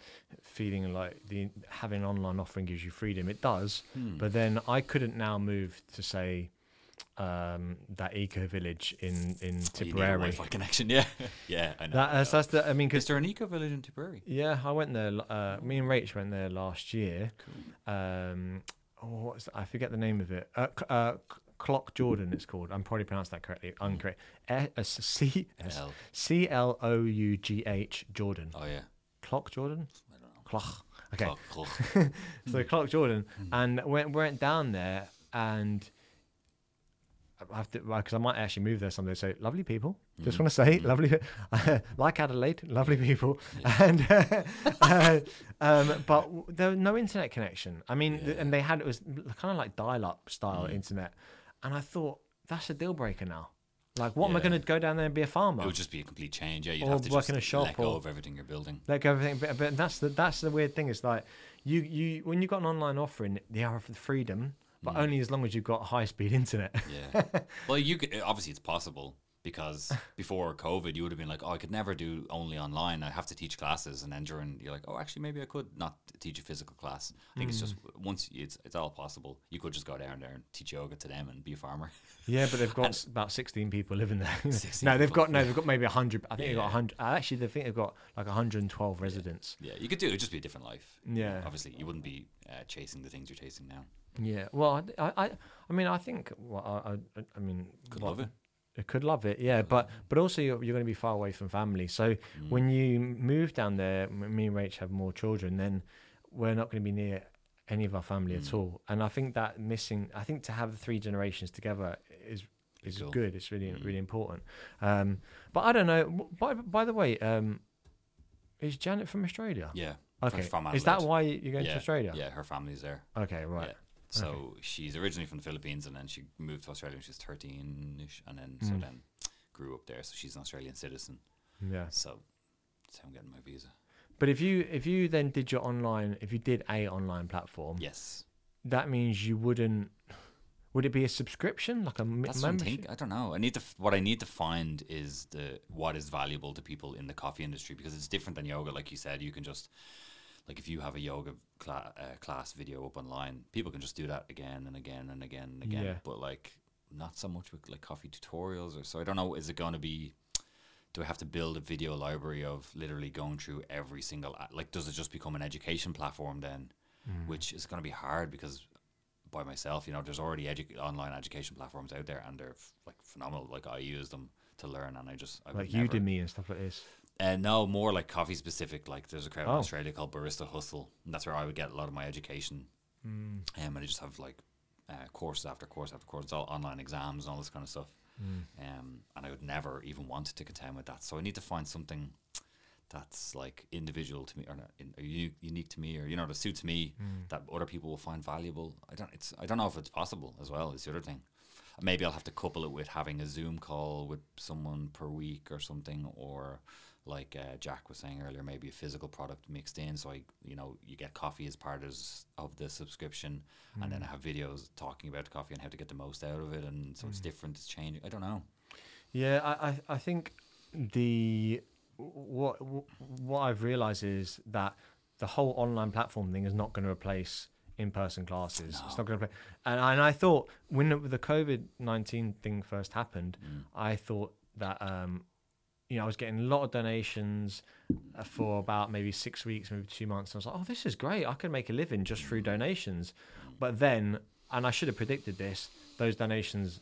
feeling like the having an online offering gives you freedom. It does, Hmm. but then I couldn't now move to say um, that eco village in in You Tipperary. Wi-Fi connection yeah yeah I know, That, that's, that's the I mean Is because there an eco village in Tipperary yeah I went there. Uh, me and Rach went there last year. Um, oh, what's I forget the name of it. Uh, uh, Clock Jordan, it's called. I'm probably pronounced that correctly. Incorrect. E- uh, C L. C L O U G H Jordan. oh yeah Clock Jordan. I don't know Clock. Okay. Clock, clock. So Clark Jordan, and went went down there, and I have to because I might actually move there someday. So lovely people. Just want to say lovely, like Adelaide, lovely people, and uh, um, but there was no internet connection. I mean, th- and they had it was kind of like dial-up style internet, and I thought that's a deal breaker now. Like, what am I Yeah. going to go down there and be a farmer? It would just be a complete change. Yeah, you'd Or have to work just in a shop let go or- of everything you're building. Let go of everything, but, but that's the that's the weird thing. Is like you you when you've got an online offering, they for the freedom, but mm. only as long as you've got high speed internet. Yeah. well, you could obviously it's possible because before COVID, you would have been like, oh, I could never do only online. I have to teach classes, and then during you're like, oh, actually, maybe I could not teach a physical class. I think it's just once it's it's all possible. You could just go down there and teach yoga to them and be a farmer. yeah, but they've got s- about sixteen people living there. no, they've people, got no, they've got maybe hundred. I think they've got Yeah. hundred. Actually, they think they've got like hundred and twelve residents. yeah, you could do it. It'd just be a different life. Yeah. obviously, you wouldn't be uh, chasing the things you're chasing now. Yeah. Well, I, I, I mean, I think. Well, I, I, I mean, Could what- love it. Could love it. Yeah, but but also you're, you're going to be far away from family. So Mm. when you move down there, me and Rach have more children, then we're not going to be near any of our family at Mm. all. And I think that missing, I think to have the three generations together is is Cool. good. It's really Mm. really important. Um, but I don't know. By by the way, um, is Janet from Australia? Yeah. Okay. from is that why you're going yeah. to Australia? Yeah, her family's there. Okay. Right. Yeah. So she's originally from the Philippines, and then she moved to Australia when she was thirteen-ish, and then so Mm. then grew up there. So she's an Australian citizen. Yeah. So how I'm getting my visa. But if you if you then did your online, if you did a online platform, Yes, that means you wouldn't. Would it be a subscription, like a that's membership? I don't know. I need to. f- What I need to find is the what is valuable to people in the coffee industry because it's different than yoga. Like you said, you can just like if you have a yoga cla- uh, class video up online, people can just do that again and again and again and again. Yeah. But like not so much with like coffee tutorials or so. I don't know. Is it going to be? Do I have to build a video library of literally going through every single a- like? Does it just become an education platform then? Mm. Which is going to be hard because by myself, you know, there's already edu- online education platforms out there and they're f- like phenomenal. Like I use them to learn, and I just I like never, Udemy and stuff like this. Uh, no, more like coffee specific. Like there's a crowd in Oh. Australia called Barista Hustle, and that's where I would get a lot of my education. Mm. Um, and I just have like uh, course after course after course, it's all online exams and all this kind of stuff. Mm. Um, and I would never even want to contend with that. So I need to find something that's like individual to me or not, in, or u- unique to me, or you know, that suits me Mm. that other people will find valuable. I don't. It's. I don't know if it's possible as well. Is the other thing. Maybe I'll have to couple it with having a Zoom call with someone per week or something, or like uh, Jack was saying earlier, maybe a physical product mixed in. So I, you know, you get coffee as part of, s- of the subscription, and then I have videos talking about coffee and how to get the most out of it, and so it's different, it's changing. I don't know. Yeah, I, I, I think the what what I've realised is that the whole online platform thing is not going to replace in-person classes. It's not going to play. And, and I thought when the, the COVID nineteen thing first happened, Mm. I thought that um, you know I was getting a lot of donations uh, for about maybe six weeks, maybe two months. And I was like, oh, this is great. I can make a living just through donations. But then, and I should have predicted this, those donations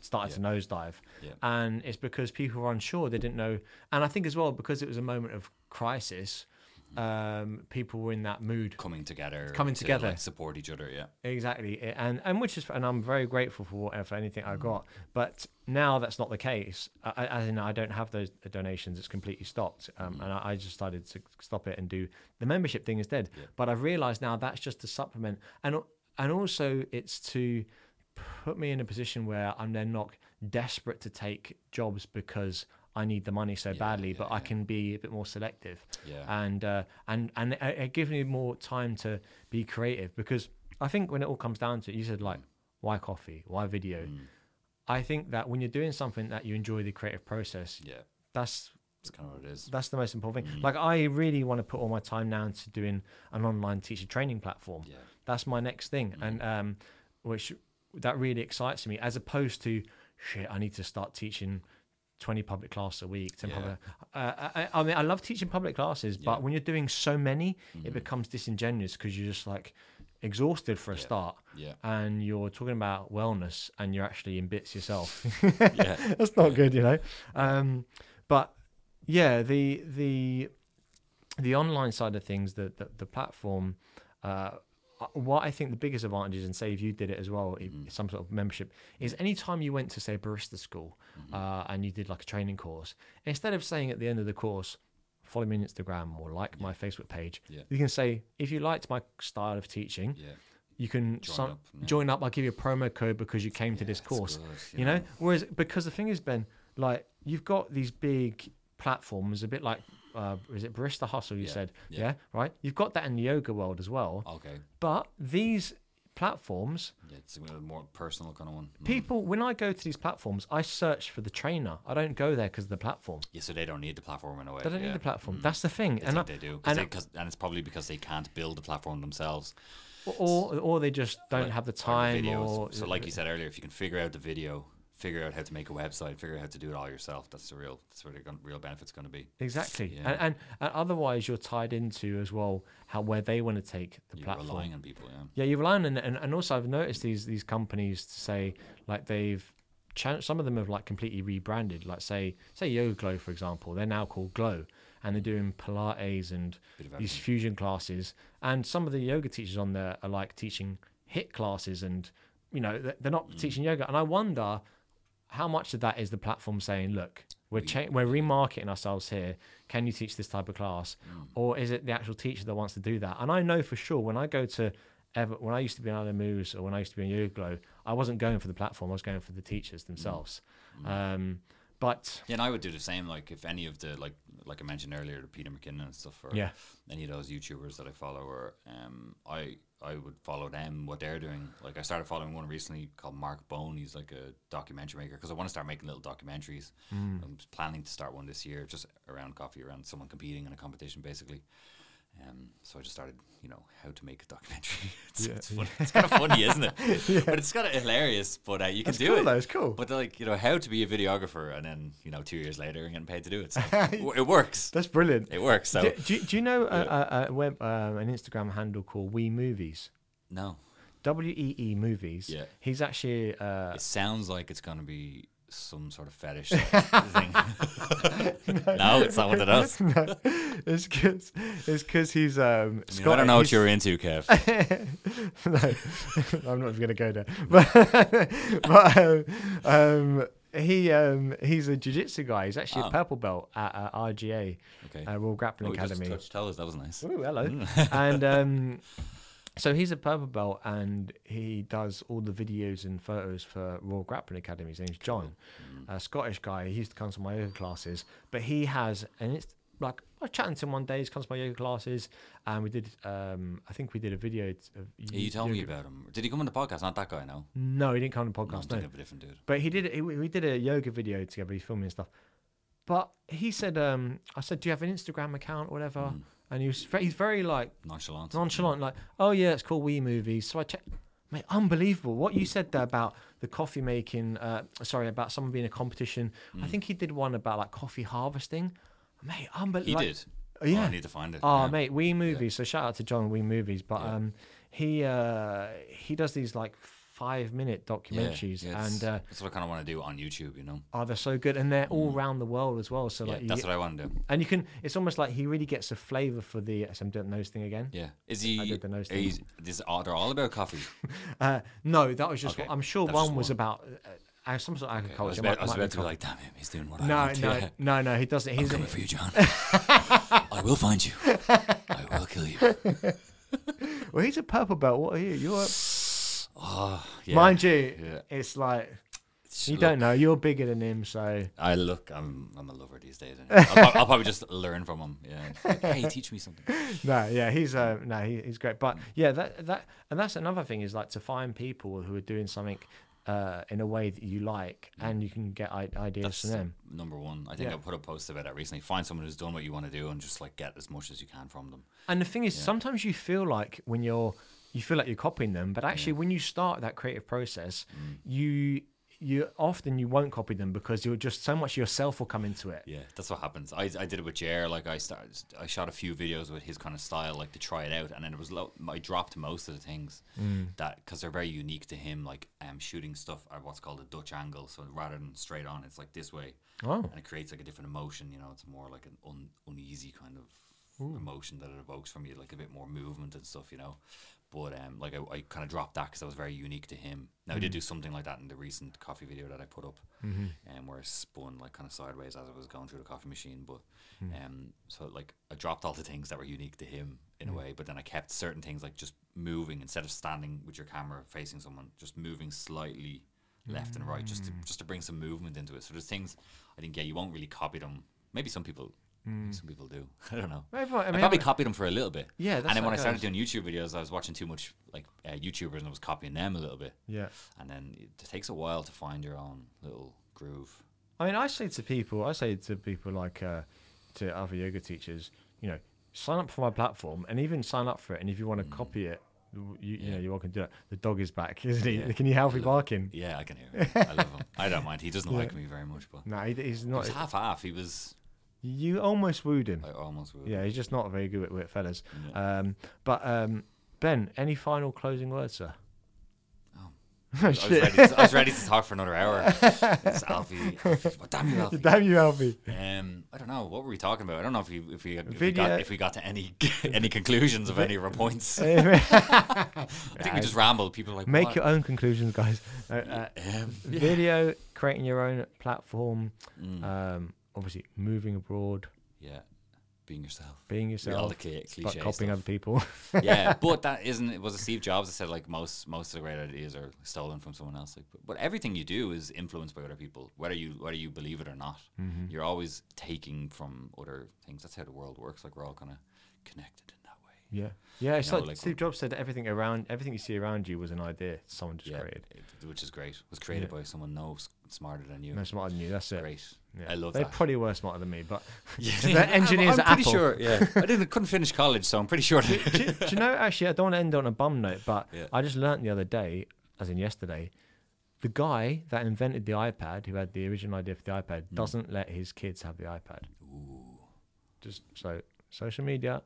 started to nosedive. Yeah. And it's because people were unsure. They didn't know. And I think as well, because it was a moment of crisis, um, people were in that mood. Coming together, Coming to, together. like, support each other. Yeah, Exactly, and and which is and I'm very grateful for whatever anything I got. But now that's not the case. I, I- as in, I don't have those donations. It's completely stopped, um, and I, I just started to stop it and do the membership thing instead. Yeah. But I've realised now that's just a supplement, and and also it's to put me in a position where I'm then not desperate to take jobs because I need the money so Yeah, badly, yeah, but I can be a bit more selective yeah, and uh, and and it, gives me more time to be creative because I think when it all comes down to it, you said like why coffee, why video. Mm. I think that when you're doing something that you enjoy the creative process, yeah. that's That's kind of what it is. that's the most important thing. Mm. Like I really want to put all my time now into doing an online teacher training platform. Yeah, That's my next thing, and um, which that really excites me as opposed to shit. I need to start teaching. 20 public classes a week 10 Yeah. public, uh, I, I mean i love teaching public classes Yeah. but when you're doing so many Mhm. it becomes disingenuous because you're just like exhausted for a Yeah. start yeah, and you're talking about wellness and you're actually in bits yourself yeah. that's not good you know um but yeah the the the online side of things the the, the platform uh what I think the biggest advantage is, and say if you did it as well, Mhm. some sort of membership, is anytime you went to say barista school Mhm. uh, and you did like a training course, instead of saying at the end of the course, follow me on Instagram or like my Facebook page, Yeah. you can say if you liked my style of teaching, yeah. you can Join some- up, join up. I'll give you a promo code because you came to this course. good, You know, whereas because the thing is, Ben, like you've got these big platforms, a bit like uh, is it Barista Hustle? You Yeah, said, yeah. yeah. right. You've got that in the yoga world as well, Okay. but these platforms, Yeah, it's a more personal kind of one. Mm. people, when I go to these platforms, I search for the trainer. I don't go there because of the platform. Yeah, so they don't need the platform in a way. They don't need the platform. Mm. That's the thing, They and I, think they do, and cause, and it's probably because they can't build the platform themselves. or or they just don't Like, have the time, videos. or so, like you said earlier, if you can figure out the video, figure out how to make a website, figure out how to do it all yourself, that's the real, that's where the real benefit's going to be. exactly, Yeah. and, and and otherwise you're tied into as well how where they want to take the You're platform. relying on people, yeah. Yeah, you're relying on, and, and also I've noticed these these companies to say like they've some of them have like completely rebranded. Like say say YogaGlo for example, they're now called Glo, and they're doing Pilates and these fusion classes. And some of the yoga teachers on there are like teaching HIIT classes, and you know they're they're not mm. teaching yoga. And I wonder how much of that is the platform saying, look. We're, cha- we're remarketing ourselves here. Can you teach this type of class, or is it the actual teacher that wants to do that? And I know for sure when I go to ever when I used to be on Moves or when I used to be on Yoga I wasn't going for the platform. I was going for the teachers themselves. Um, but Yeah, and I would do the same. Like if any of the like like I mentioned earlier, the Peter McKinnon and stuff, or Yeah. any of those YouTubers that I follow, or um, I I would follow them what they're doing. Like I started following one recently called Mark Bone. He's like a documentary maker because I want to start making little documentaries. Mm. I'm planning to start one this year, just around coffee, around someone competing in a competition, basically. Um, so I just started, you know, how to make a documentary. it's, Yeah. it's, funny. it's kind of funny, isn't it? But it's kind of hilarious. But uh, you can That's do cool, it. it's cool. But like, you know, how to be a videographer, and then you know, two years later, you're getting paid to do it. So it works. that's brilliant. It works. So do, do, do you know a, a, a web um, an Instagram handle called Wee Movies? no, W E E Movies. Yeah. He's actually uh, it sounds like it's gonna be some sort of fetish thing. no, it's not one of those. No, it's because it's because he's um. mean, I don't know what you're into, Kev. no, I'm not even going to go there. But, but um, um, he um, he's a jiu-jitsu guy. He's actually Oh. a purple belt at uh, RGA, Okay. uh, Royal Grappling Oh, we just Academy. touched toes. That was nice. Ooh, hello. Mm. and um, so he's a purple belt, and he does all the videos and photos for Royal Grappling Academy. His name's John, Mm. a Scottish guy. He used to come to my yoga classes, but he has, and it's like I was chatting to him one day. He's come to my yoga classes, and we did. Um, I think we did a video. Of Yeah, you told me about him. Did he come on the podcast? Not that guy, no. No, he didn't come on the podcast. No, of a different dude. but he did. He, we did a yoga video together. He's filming and stuff. But he said, um, I said, "Do you have an Instagram account, or whatever?" Mm. And he was, very, he's very like Nonchalant. nonchalant, like, "Oh yeah, it's called Wee Movies." So I checked. Mate, unbelievable! What you said there about the coffee making. Uh, sorry, about someone being a competition. I Mm. think he did one about like coffee harvesting. Mate, unbelievable. He did. Oh, yeah. Oh, I need to find it. Oh yeah. mate, Wee Movies. So shout out to John Wee Movies. But Yeah. um, he uh, he does these like five minute documentaries, yeah, and uh, that's what I kind of want to do on YouTube. You know, oh, they're so good, and they're all around the world as well. So Mm. yeah, like, that's what I want to do. and you can. It's almost like he really gets a flavor for the. So I'm doing the nose thing again. Yeah, is he? I did the nose are this, oh, they're all about coffee. Uh, no, that was just. Okay, I'm sure that's one was one. about uh, uh, some sort of Okay, I agriculture. was It about, might- I was about to be like, damn him, he's doing what I No, want. no, Yeah. no, no. He doesn't. I'm He's coming for you, John. I will find you. I will kill you. well, he's a purple belt. What are you? You're. Oh, yeah. Mind you, Yeah. it's like It's- you look, don't know. You're bigger than him, so I look. I'm. I'm a lover these days. anyway. I'll, I'll probably just learn from him. Yeah. Like, hey, teach me something. no, yeah, he's uh, no, he, he's great. But yeah, that that and that's another thing is like to find people who are doing something uh, in a way that you like, and you can get I- ideas That's from them. number one. I think Yeah. I put a post about that recently. Find someone who's done what you want to do, and just like get as much as you can from them. And the thing is, Yeah. sometimes you feel like when you're, you feel like you're copying them, but actually, when you start that creative process, Mm. you you often you won't copy them because you're just so much yourself will come into it. Yeah, that's what happens. I, I did it with Jer. Like I started, I shot a few videos with his kind of style, like to try it out, and then it was low, I dropped most of the things that because they're very unique to him. Like um, shooting stuff at what's called a Dutch angle, so rather than straight on, it's like this way, Oh, and it creates like a different emotion. You know, it's more like an un, uneasy kind of emotion that it evokes from you, like a bit more movement and stuff. You know. But um, like I, I kind of dropped that because that was very unique to him. Now I did do something like that in the recent coffee video that I put up, Mm-hmm. um, where I spun like kind of sideways as I was going through the coffee machine. But um, so like I dropped all the things that were unique to him in a way, but then I kept certain things like just moving instead of standing with your camera facing someone, just moving slightly left and right, just to just to bring some movement into it. So there's things I think yeah you won't really copy them. Maybe some people. Maybe Some people do. I don't know. Maybe I- I I, probably I- copied them for a little bit. Yeah, and then when I started doing YouTube videos, I was watching too much like uh, YouTubers and I was copying them a little bit. yeah. And then it takes a while to find your own little groove. I mean, I say to people, I say to people like uh, to other yoga teachers, you know, sign up for my platform and even sign up for it. And if you want to copy it, you, you Mm. Yeah. know, you're welcome to do that. The dog is back, isn't he? Yeah. Can you help me I love- barking? Yeah, I can hear him. I love him. I don't mind. He doesn't Yeah. like me very much, but No, he, he's he not. was half half. He was You almost wooed him. I almost would. Yeah, he's just not very good with, fellas. Yeah. Um, but um, Ben, any final closing words, sir? Oh. I was, ready to, I was ready to talk for another hour. It's Alfie. Well, damn you, Alfie. Damn you, Alfie. Um, I don't know. What were we talking about? I don't know if we if we, if we got if we got to any any conclusions of any of our points. I think we just rambled. People are like what? your own conclusions, guys. Uh, uh, Um, yeah. Video, creating your own platform, Mm, um, obviously moving abroad, yeah, being yourself. being yourself, but cliche copying stuff. other people. yeah, but that isn't. It was a Steve Jobs that said like most most of the great ideas are stolen from someone else. Like, but, but everything you do is influenced by other people, whether you whether you believe it or not. Mm-hmm. You're always taking from other things. That's how the world works. Like we're all kind of connected in that way. Yeah, yeah. It's know, like, like Steve Jobs said, everything around, everything you see around you was an idea someone just yeah, created. it- which is great. Was created by someone no smarter than you. No smarter than you. That's it. Great. Yeah. I love they that. probably were smarter than me, but Yeah, engineers I'm, at I'm pretty Apple. sure. Yeah, I didn't couldn't finish college, so I'm pretty sure. do, you- do you know? Actually, I don't want to end on a bum note, but Yeah. I just learnt the other day, as in yesterday, the guy that invented the iPad, who had the original idea for the iPad, Hmm. doesn't let his kids have the iPad. Ooh, Just so social media,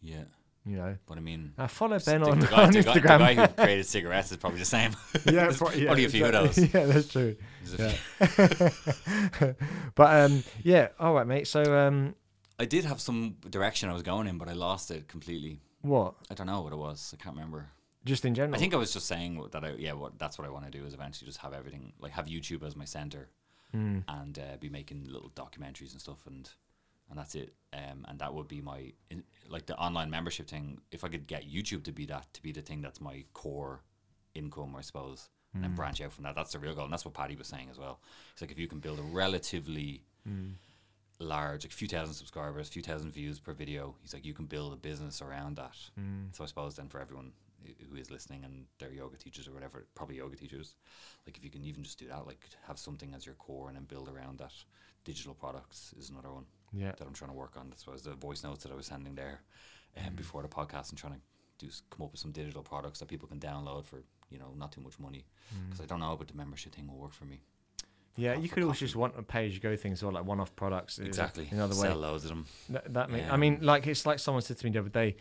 yeah, you know. but I mean, I follow the, Ben on, the guy, on the guy- the Instagram. guy who created cigarettes is probably the same. yeah, pro- yeah, probably a few of those. Yeah, that's true. Yeah. but um, yeah, all right, mate. So um, I did have some direction I was going in, but I lost it completely. what? I don't know what it was. I can't remember. Just in general. I think I was just saying that I yeah, what that's what I want to do is eventually just have everything like have YouTube as my center Hmm. and uh, be making little documentaries and stuff and and that's it. Um, and that would be my in, like the online membership thing. If I could get YouTube to be that to be the thing that's my core income, I suppose, and Hmm. then branch out from that. That's the real goal, and that's what Paddy was saying as well. It's like if you can build a relatively Hmm. large, like a few thousand subscribers, a few thousand views per video. He's like, you can build a business around that. Hmm. So I suppose then for everyone who- who is listening and they're yoga teachers or whatever, probably yoga teachers, like if you can even just do that, like have something as your core and then build around that. Digital products is another one yeah. that I'm trying to work on. That's why the voice notes that I was sending there um, Mm. before the podcast and trying to do come up with some digital products that people can download for you know not too much money because I don't know, but the membership thing will work for me. Mm. Yeah, co- you could always just want a page you go things or like one-off products. is Exactly. Another way. Sell loads of them. That, that make, I mean, Um, like it's like someone said to me the other day,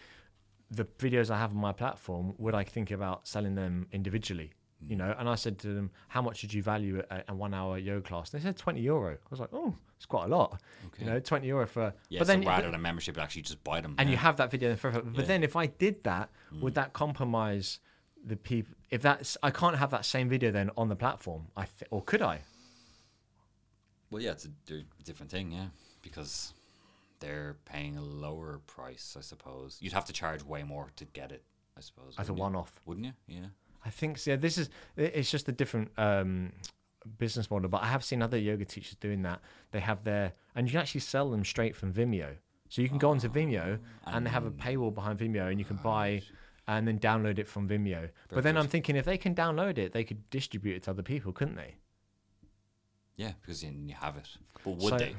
the videos I have on my platform, would I think about selling them individually? Mm. You know, and I said to them, "How much did you value a, a one-hour yoga class?" They said twenty euro. I was like, "Oh, it's quite a lot." Okay. You know, twenty euro for. Yeah, but so then, rather than membership, actually just buy them. and you have that video forever. But Yeah. Mm. then, if I did that, would that compromise the people? If that's, I can't have that same video then on the platform. I th- or could I? Well, yeah, it's a different thing, yeah, because they're paying a lower price, I suppose. You'd have to charge way more to get it, I suppose. As a one-off. wouldn't you? Yeah. I think so. Yeah, this is it's just a different um, business model. But I have seen other yoga teachers doing that. They have their and you can actually sell them straight from Vimeo. So you can go onto Vimeo and they have a paywall behind Vimeo, and you can buy and then download it from Vimeo. But then. I'm thinking if they can download it, they could distribute it to other people, couldn't they? Yeah, because you, you have it. But would So- they?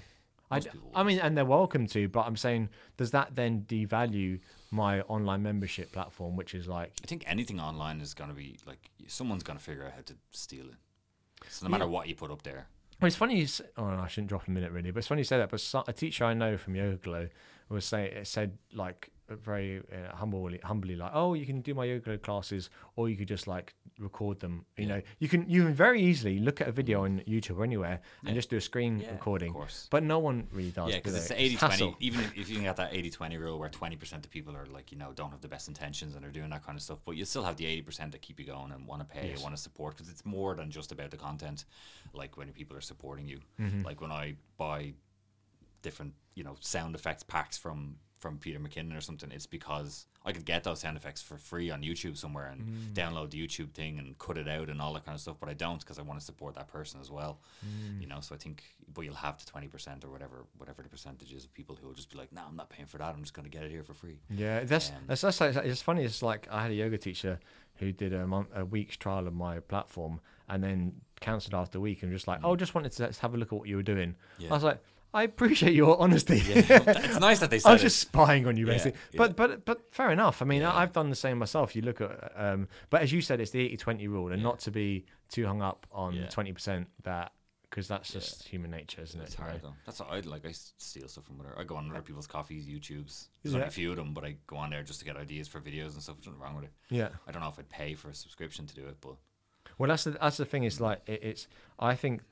I, I mean, and they're welcome to, but I'm saying, does that then devalue my online membership platform, which is like I think anything online is going to be like someone's going to figure out how to steal it. So no matter what you put up there, Well, it's funny. You s oh, I shouldn't drop a minute really, but it's funny you say that. But so, a teacher I know from YogaGlo was say it said like very uh, humbly, humbly like, oh, you can do my Yoga classes, or you could just like record them. You know, you can you can very easily look at a video on YouTube or anywhere and just do a screen Yeah, of recording. course. But no one really does. yeah, because it's they? 80 20. Even if, if you got that 80 20 rule where 20% of people are like, you know, don't have the best intentions and are doing that kind of stuff, but you still have the 80% that keep you going and want to pay, Yes. want to support, because it's more than just about the content. Like when people are supporting you, Mm-hmm. like when I buy different, you know, sound effects packs from from Peter McKinnon or something, it's because I could get those sound effects for free on YouTube somewhere and Mm. download the YouTube thing and cut it out and all that kind of stuff. But I don't because I want to support that person as well. Mm. You know, so I think, but you'll have the twenty percent or whatever, whatever the percentage is of people who will just be like, "No, I'm not paying for that. I'm just going to get it here for free." Yeah, that's Um, that's, that's like, it's funny. It's like I had a yoga teacher who did a month, a week's trial of my platform, and then cancelled after a week, and just like, oh, just wanted to have a look at what you were doing. Mm. Yeah. I was like, I appreciate your honesty. Yeah, it's nice that they I said was it. just spying on you, basically. yeah. But but but fair enough. I mean, Yeah. I I've done the same myself. You look at, um, but as you said, it's the 80-20 rule, and Yeah. not to be too hung up on Yeah. twenty percent that because that's Yeah. just human nature, isn't It's it? hard though. That's what I like. I steal stuff from other. I go on other people's coffees, YouTubes. There's only Yeah. a few of them, but I go on there just to get ideas for videos and stuff. There's nothing wrong with it. Yeah. I don't know if I'd pay for a subscription to do it, but Well, that's the that's the thing. Is like it, it's. I think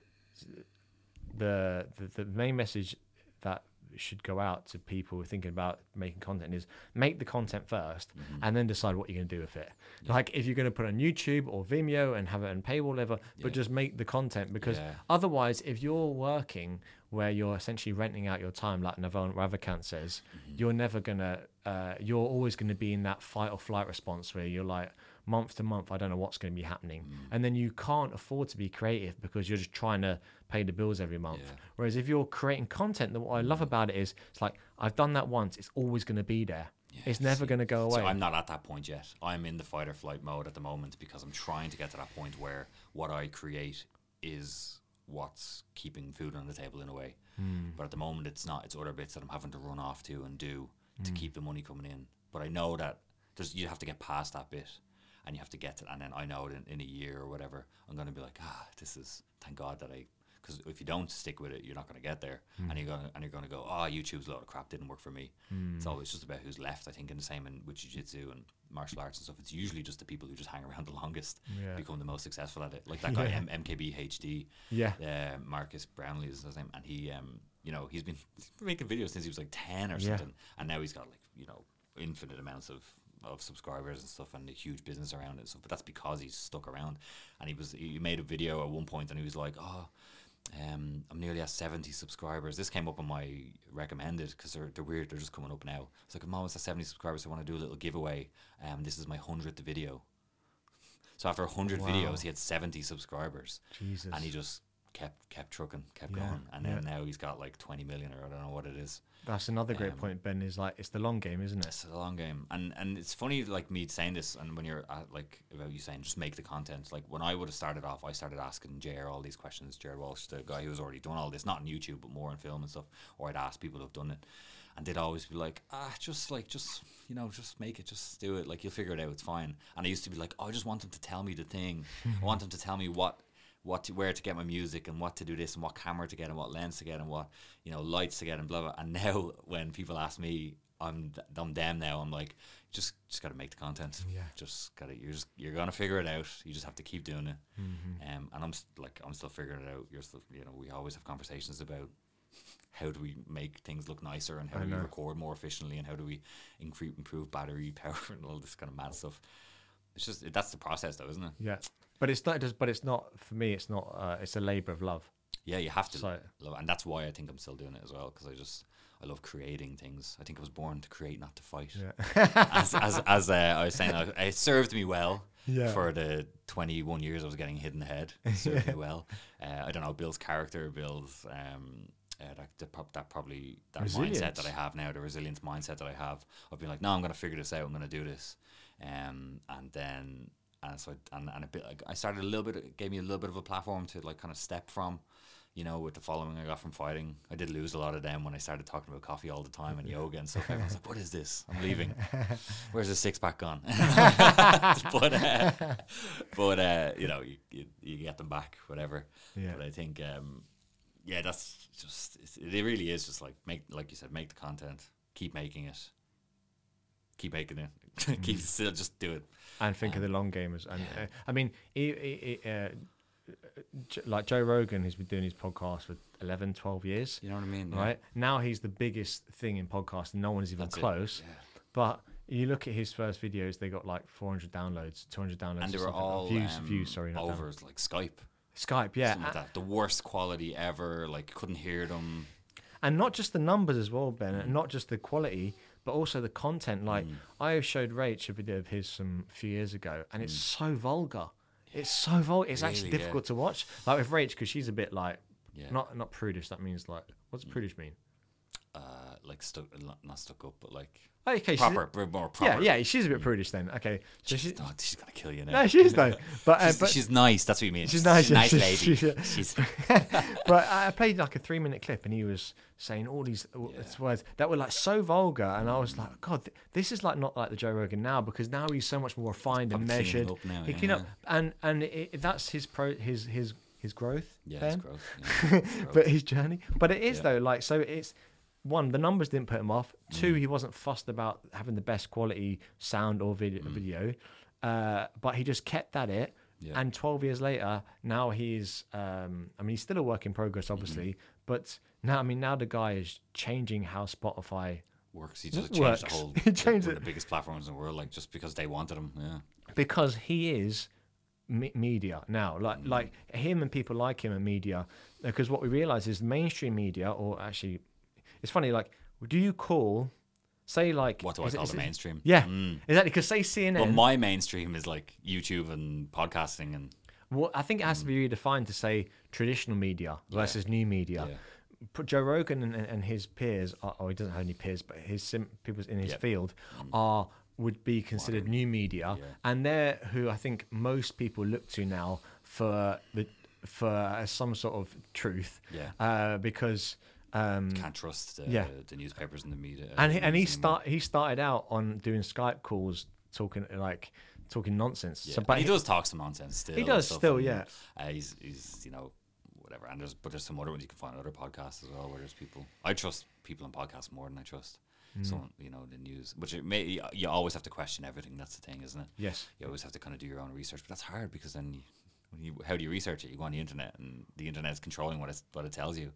the, the the main message that should go out to people who are thinking about making content is make the content 1st and then decide what you're going to do with it. Like if you're going to put on YouTube or Vimeo and have it on paywall, whatever, Yeah. but just make the content because Yeah. otherwise, if you're working where you're essentially renting out your time, like Naval Ravikant says, Mm-hmm. you're never gonna, uh, you're always going to be in that fight or flight response where you're like, month to month, I don't know what's going to be happening. Mm. And then you can't afford to be creative because you're just trying to pay the bills every month. Yeah. Whereas if you're creating content, then what I love about it is it's like, I've done that once, it's always going to be there. it's never going to go away. So I'm not at that point yet. I'm in the fight or flight mode at the moment because I'm trying to get to that point where what I create is what's keeping food on the table in a way. Hmm. But at the moment, it's not. It's other bits that I'm having to run off to and do to Hmm. keep the money coming in. But I know that there's you have to get past that bit, and you have to get to. It. And then I know that in, in a year or whatever, I'm going to be like, ah, this is thank God that I. Because if you don't stick with it, you're not going to get there, Hmm. and you're going to and you're going to go, oh, YouTube's a load of crap, didn't work for me. It's always just about who's left. I think, and the same in with jiu-jitsu and martial arts and stuff. It's usually just the people who just hang around the longest Yeah. become the most successful at it. Like that guy Yeah. M- MKB HD, Yeah. uh, Marques Brownlee is his name, and he, um, you know, he's been making videos since he was like ten or Yeah. something, and now he's got like you know infinite amounts of of subscribers and stuff, and a huge business around it. And stuff. But that's because he's stuck around, and he was he made a video at one point, and he was like, oh. Um, I'm nearly at 70 subscribers. This came up on my recommended because they're, they're weird. They're just coming up now. It's like, I'm almost at 70 subscribers. So I want to do a little giveaway. Um, this is my 100th video. So after 100 Wow. videos, he had 70 subscribers Jesus. and he just kept kept trucking, kept Yeah, going, and then now he's got like twenty million or I don't know what it is. That's another great Um, point, Ben, is like, it's the long game, isn't it? It's a long game, and and it's funny like me saying this, and when you're at, like about you saying just make the content. Like when I would have started off, I started asking JR all these questions. Jared Walsh, the guy who was already done all this, not on YouTube but more on film and stuff, or I'd ask people who've done it. And they'd always be like, ah, just like, just you know, just make it, just do it. Like you'll figure it out. It's fine. And I used to be like, oh, I just want them to tell me the thing. I want them to tell me what what to, where to get my music and what to do this and what camera to get and what lens to get and what you know lights to get and blah blah. And now when people ask me, I'm th- I'm them now. I'm like, just just got to make the content. Yeah. Just got to you're just you're gonna figure it out. You just have to keep doing it. Um, and I'm s- like I'm still figuring it out. You're still you know we always have conversations about how do we make things look nicer and how I do we record more efficiently and how do we incre- improve battery power and all this kind of mad stuff. It's just that's the process though, isn't it? Yeah. But it's not but it's not, for me, it's not, uh, it's a labor of love. Yeah, you have to So- love it. and that's why I think I'm still doing it as well because I just I love creating things. I think I was born to create, not to fight. Yeah. as as, as uh, I was saying, I, it served me well Yeah. for the 21 years I was getting hit in the head. It served me well. Uh, I don't know, Bill's character, Bill's um, uh, that, that, that probably that mindset that I have now, the resilience mindset that I have of being like, no, I'm going to figure this out. I'm going to do this, um, and then and so I, and and a bit like I started a little bit, it gave me a little bit of a platform to like kind of step from. You know, with the following I got from fighting, I did lose a lot of them when I started talking about coffee all the time and yoga and stuff. Everyone's like, "What is this? I'm leaving. Where's the six pack gone?" but uh, but uh, you know, you, you you get them back, whatever. Yeah. But I think, um, yeah, that's just it's, it. Really is just like make, like you said, make the content, keep making it, keep making it, keep still just do it. and think of the long gamers. And uh, I mean, he, he, uh, like Joe Rogan, who's been doing his podcast for 11, 12 years, You know what I mean? right? Now he's the biggest thing in podcasting. No one's even That's close. yeah. But you look at his first videos; they got like 400 downloads, 200 downloads, And they were all views, um, views. Sorry, not over down- like Skype, Skype. Yeah, like. The worst quality ever. Like couldn't hear them. and not just the numbers as well, Ben, Mm. and not just the quality, but also the content. Like I showed Rach a video of his some few years ago, and it's so vulgar. It's so vulgar. It's actually Mm. Really, yeah. difficult to watch. Like with Rach, because she's a bit like Yeah. not not prudish. That means like what's prudish mean? Uh, like stuck, not- not stuck up, but like Okay, she's- proper, bit more Yeah, proper. yeah, yeah, she's a bit prudish then. Okay, so She's, she's oh, she's gonna kill you now. no, she's though. But uh, she's, but she's nice. That's what you mean. She's nice, yeah, nice lady. she's- She's, but I played like a three minute clip and he was saying all these uh, words that were like so vulgar and I was like God th- this is like not like the Joe Rogan now because now he's so much more refined and measured up now, He yeah, clean up and and it, that's his pro his his his growth yeah, it's gross. Yeah, gross. but his journey but it is Yeah. though like so it's one the numbers didn't put him off Mm. two he wasn't fussed about having the best quality sound or video, Mm. video uh, but he just kept at it Yeah. And 12 years later, now he's, um, I mean, he's still a work in progress, Mm-hmm. obviously, but now, I mean, now the guy is changing how Spotify, works. He just It changed works. the whole. He changed one it. of the biggest platforms in the world, like just because they wanted him. Yeah. because he is me- media now, like, Mm. like him and people like him are media. Because what we realize is mainstream media, or actually, it's funny, like, do you call, say, like, What do I it- call is the it- mainstream? Yeah, Mm. exactly. Because say CNN, Well, my mainstream is like YouTube and podcasting and Well, I think it has to be redefined to say traditional media versus new media. yeah. Joe Rogan and, and his peers, are, or he doesn't have any peers, but his sim, people in his Yeah. Mm. field are would be considered new media, Yeah. and they're who I think most people look to now for the for some sort of truth, Yeah. uh, because. Um, can't trust the, Yeah. the newspapers and the media. and he, and he start he started out on doing Skype calls, talking like talking nonsense. Yeah. So, but but he does talk some nonsense still. He does still, and, yeah. Uh, he's he's you know whatever, and there's but there's some other ones you can find other podcasts as well where there's people. I trust people in podcasts more than I trust Mm. some you know the news, which it may you always have to question everything. That's the thing, isn't it? yes, You always have to kind of do your own research, but that's hard because then you, when you how do you research it? You go on the internet, and the internet is controlling what it's what it tells you.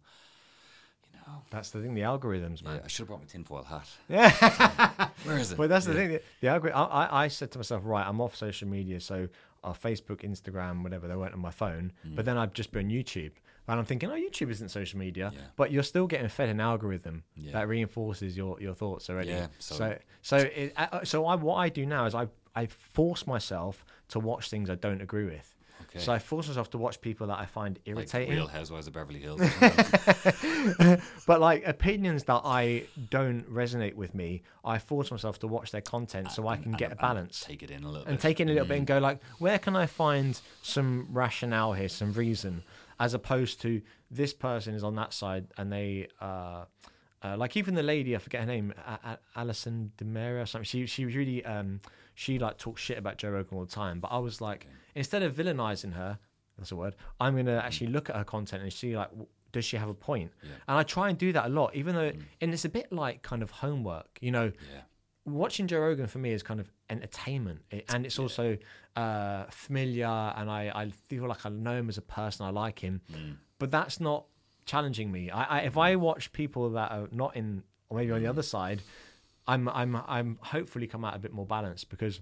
You know. that's the thing. The algorithms, man. Yeah, I should have brought my tinfoil hat. Yeah. Where is it? But that's the Yeah. thing. The, the algorithm. I, I, I said to myself, right, I'm off social media, so uh, Facebook, Instagram, whatever, they weren't on my phone. Mm. But then I've just been on YouTube, and I'm thinking, oh, YouTube isn't social media, Yeah. but you're still getting fed an algorithm Yeah. that reinforces your, your thoughts already. Yeah, So so- so it, uh, so I what I do now is I I force myself to watch things I don't agree with. Okay. So I force myself to watch people that I find like irritating. Real Housewives of Beverly Hills. but like opinions that I don't resonate with me, I force myself to watch their content so I And- can get a balance. take it in a little and bit. take in a little bit Mm. and go like, where can I find some rationale here, some reason, as opposed to this person is on that side and they, uh, uh, like even the lady, I forget her name, A- A- Alison Demary or something. She she was really um she like talks shit about Joe Rogan all the time. But I was like, instead of villainizing her, that's a word. I'm gonna actually look at her content and see like. w- Does she have a point? Yeah. And I try and do that a lot, even though, and it's a bit like kind of homework. You know, Yeah. watching Joe Rogan for me is kind of entertainment, It- and it's also uh, familiar, and I, I feel like I know him as a person. I like him, Mm. but that's not challenging me. I, I if I watch people that are not in, or maybe on Mm. the other side, I'm I'm I'm hopefully come out a bit more balanced because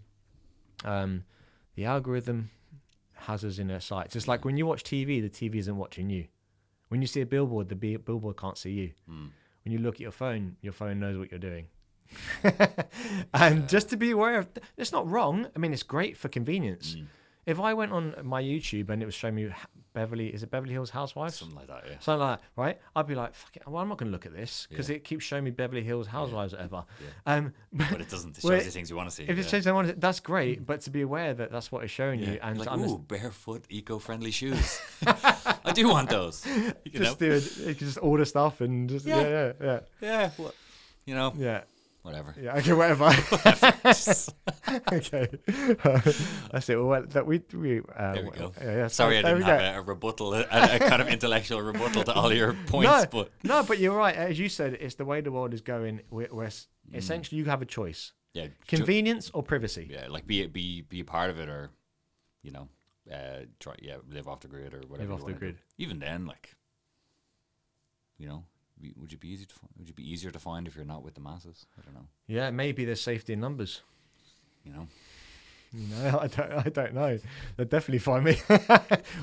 um, the algorithm has us in their sights. It's like when you watch TV, the TV isn't watching you. When you see a billboard, the bi- billboard can't see you. Mm. When you look at your phone, your phone knows what you're doing. and just to be aware of, it's not wrong. I mean, it's great for convenience. Mm. If I went on my YouTube and it was showing me Beverly, is it Beverly Hills Housewives? Something like that. Yeah. Something like that, right? I'd be like, Fuck it, well, I'm not going to look at this because Yeah. it keeps showing me Beverly Hills Housewives, or whatever. Yeah. Um, But it doesn't. It shows Well, you things you want to see. if it yeah. shows I want it, that's great. But to be aware that that's what it's showing you, and like, to understand, ooh, barefoot, eco-friendly shoes. I do want those. You just know? do it, you can just order stuff and just yeah, Yeah. yeah, yeah, Yeah. What? You know. yeah. Whatever. Yeah, okay, whatever. okay, that's it. Well, that we we uh, There we go. Yeah, yeah, Sorry, I there we didn't have a, a rebuttal, a, a kind of intellectual rebuttal to all your points. No, But no, but you're right. As you said, it's the way the world is going. Where, where Mm. essentially you have a choice: yeah, convenience or privacy. yeah, like be be be a part of it, or you know, uh, try yeah, live off the grid or whatever. Live off the grid. Even then, like, you know, would you be easy to find, would you be easier to find if you're not with the masses? I don't know. Yeah, maybe there's safety in numbers. You know, You know, I don't, I don't know. They'll definitely find me.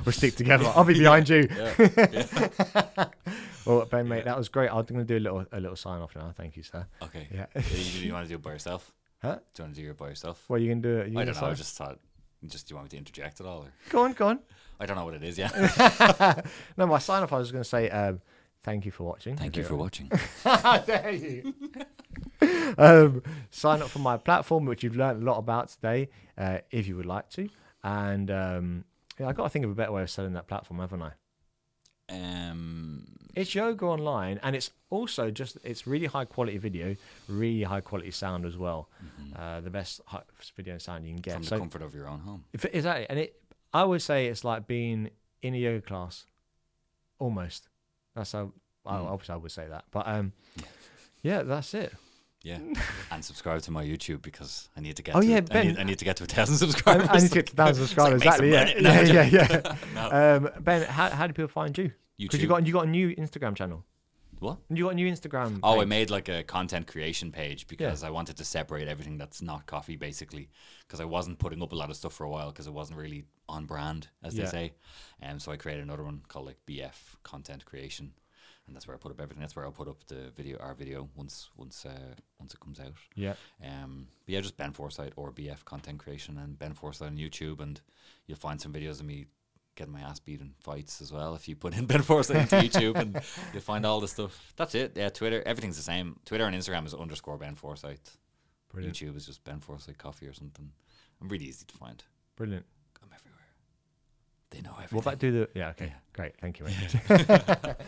we'll stick together. I'll be behind you. yeah, yeah. Well, Ben, mate, that was great. I'm going to do a little, a little sign off now. Thank you, sir. Okay. Yeah. Yeah, you, you want to do it by yourself? Huh? Do you want to do it by yourself? Well, you can do it. You I don't know. I just thought. Just do you want me to interject at all? Or? Go on, go on. I don't know what it is. Yeah. no, my sign off. I was going to say, um, thank you for watching. Thank you for watching. How dare you? um, sign up for my platform, which you've learned a lot about today, uh, if you would like to. And um, yeah, I got to think of a better way of selling that platform, haven't I? Um. It's yoga online, and it's also just it's really high quality video, really high quality sound as well. Uh, the best video sound you can get. From the so comfort of your own home. if exactly, and it, I would say it's like being in a yoga class, almost. That's how. I Mm. obviously I would say that, but um, Yeah. that's it. Yeah, and subscribe to my YouTube because I need to get. Oh, to yeah, I, Ben. need, I need to get to a thousand subscribers. I need to get to a thousand It's like, subscribers. exactly. Yeah. No, yeah, yeah, yeah. no. Um, Ben, how, how do people find you? Because you got you got a new Instagram channel. What? You got a new Instagram. Oh, I made like a content creation page because I wanted to separate everything that's not coffee, basically, because I wasn't putting up a lot of stuff for a while because it wasn't really on brand, as Yeah. they say. And so I created another one called like BF Content Creation, and that's where I put up everything. That's where I'll put up the video, our video, once once uh, once it comes out. Yeah. Um, but yeah, just Ben Forsyth or BF Content Creation and Ben Forsyth on YouTube, and you'll find some videos of me getting my ass beat in fights as well. If you put in Ben Forsyth into YouTube, and you'll find all the stuff. That's it. Yeah, Twitter, everything's the same. Twitter and Instagram is underscore Ben Forsyth. Brilliant. YouTube is just Ben Forsyth Coffee or something. I'm really easy to find. Brilliant. I'm everywhere. They know everything. What about do the? Yeah. Okay. Yeah. Great. Thank you.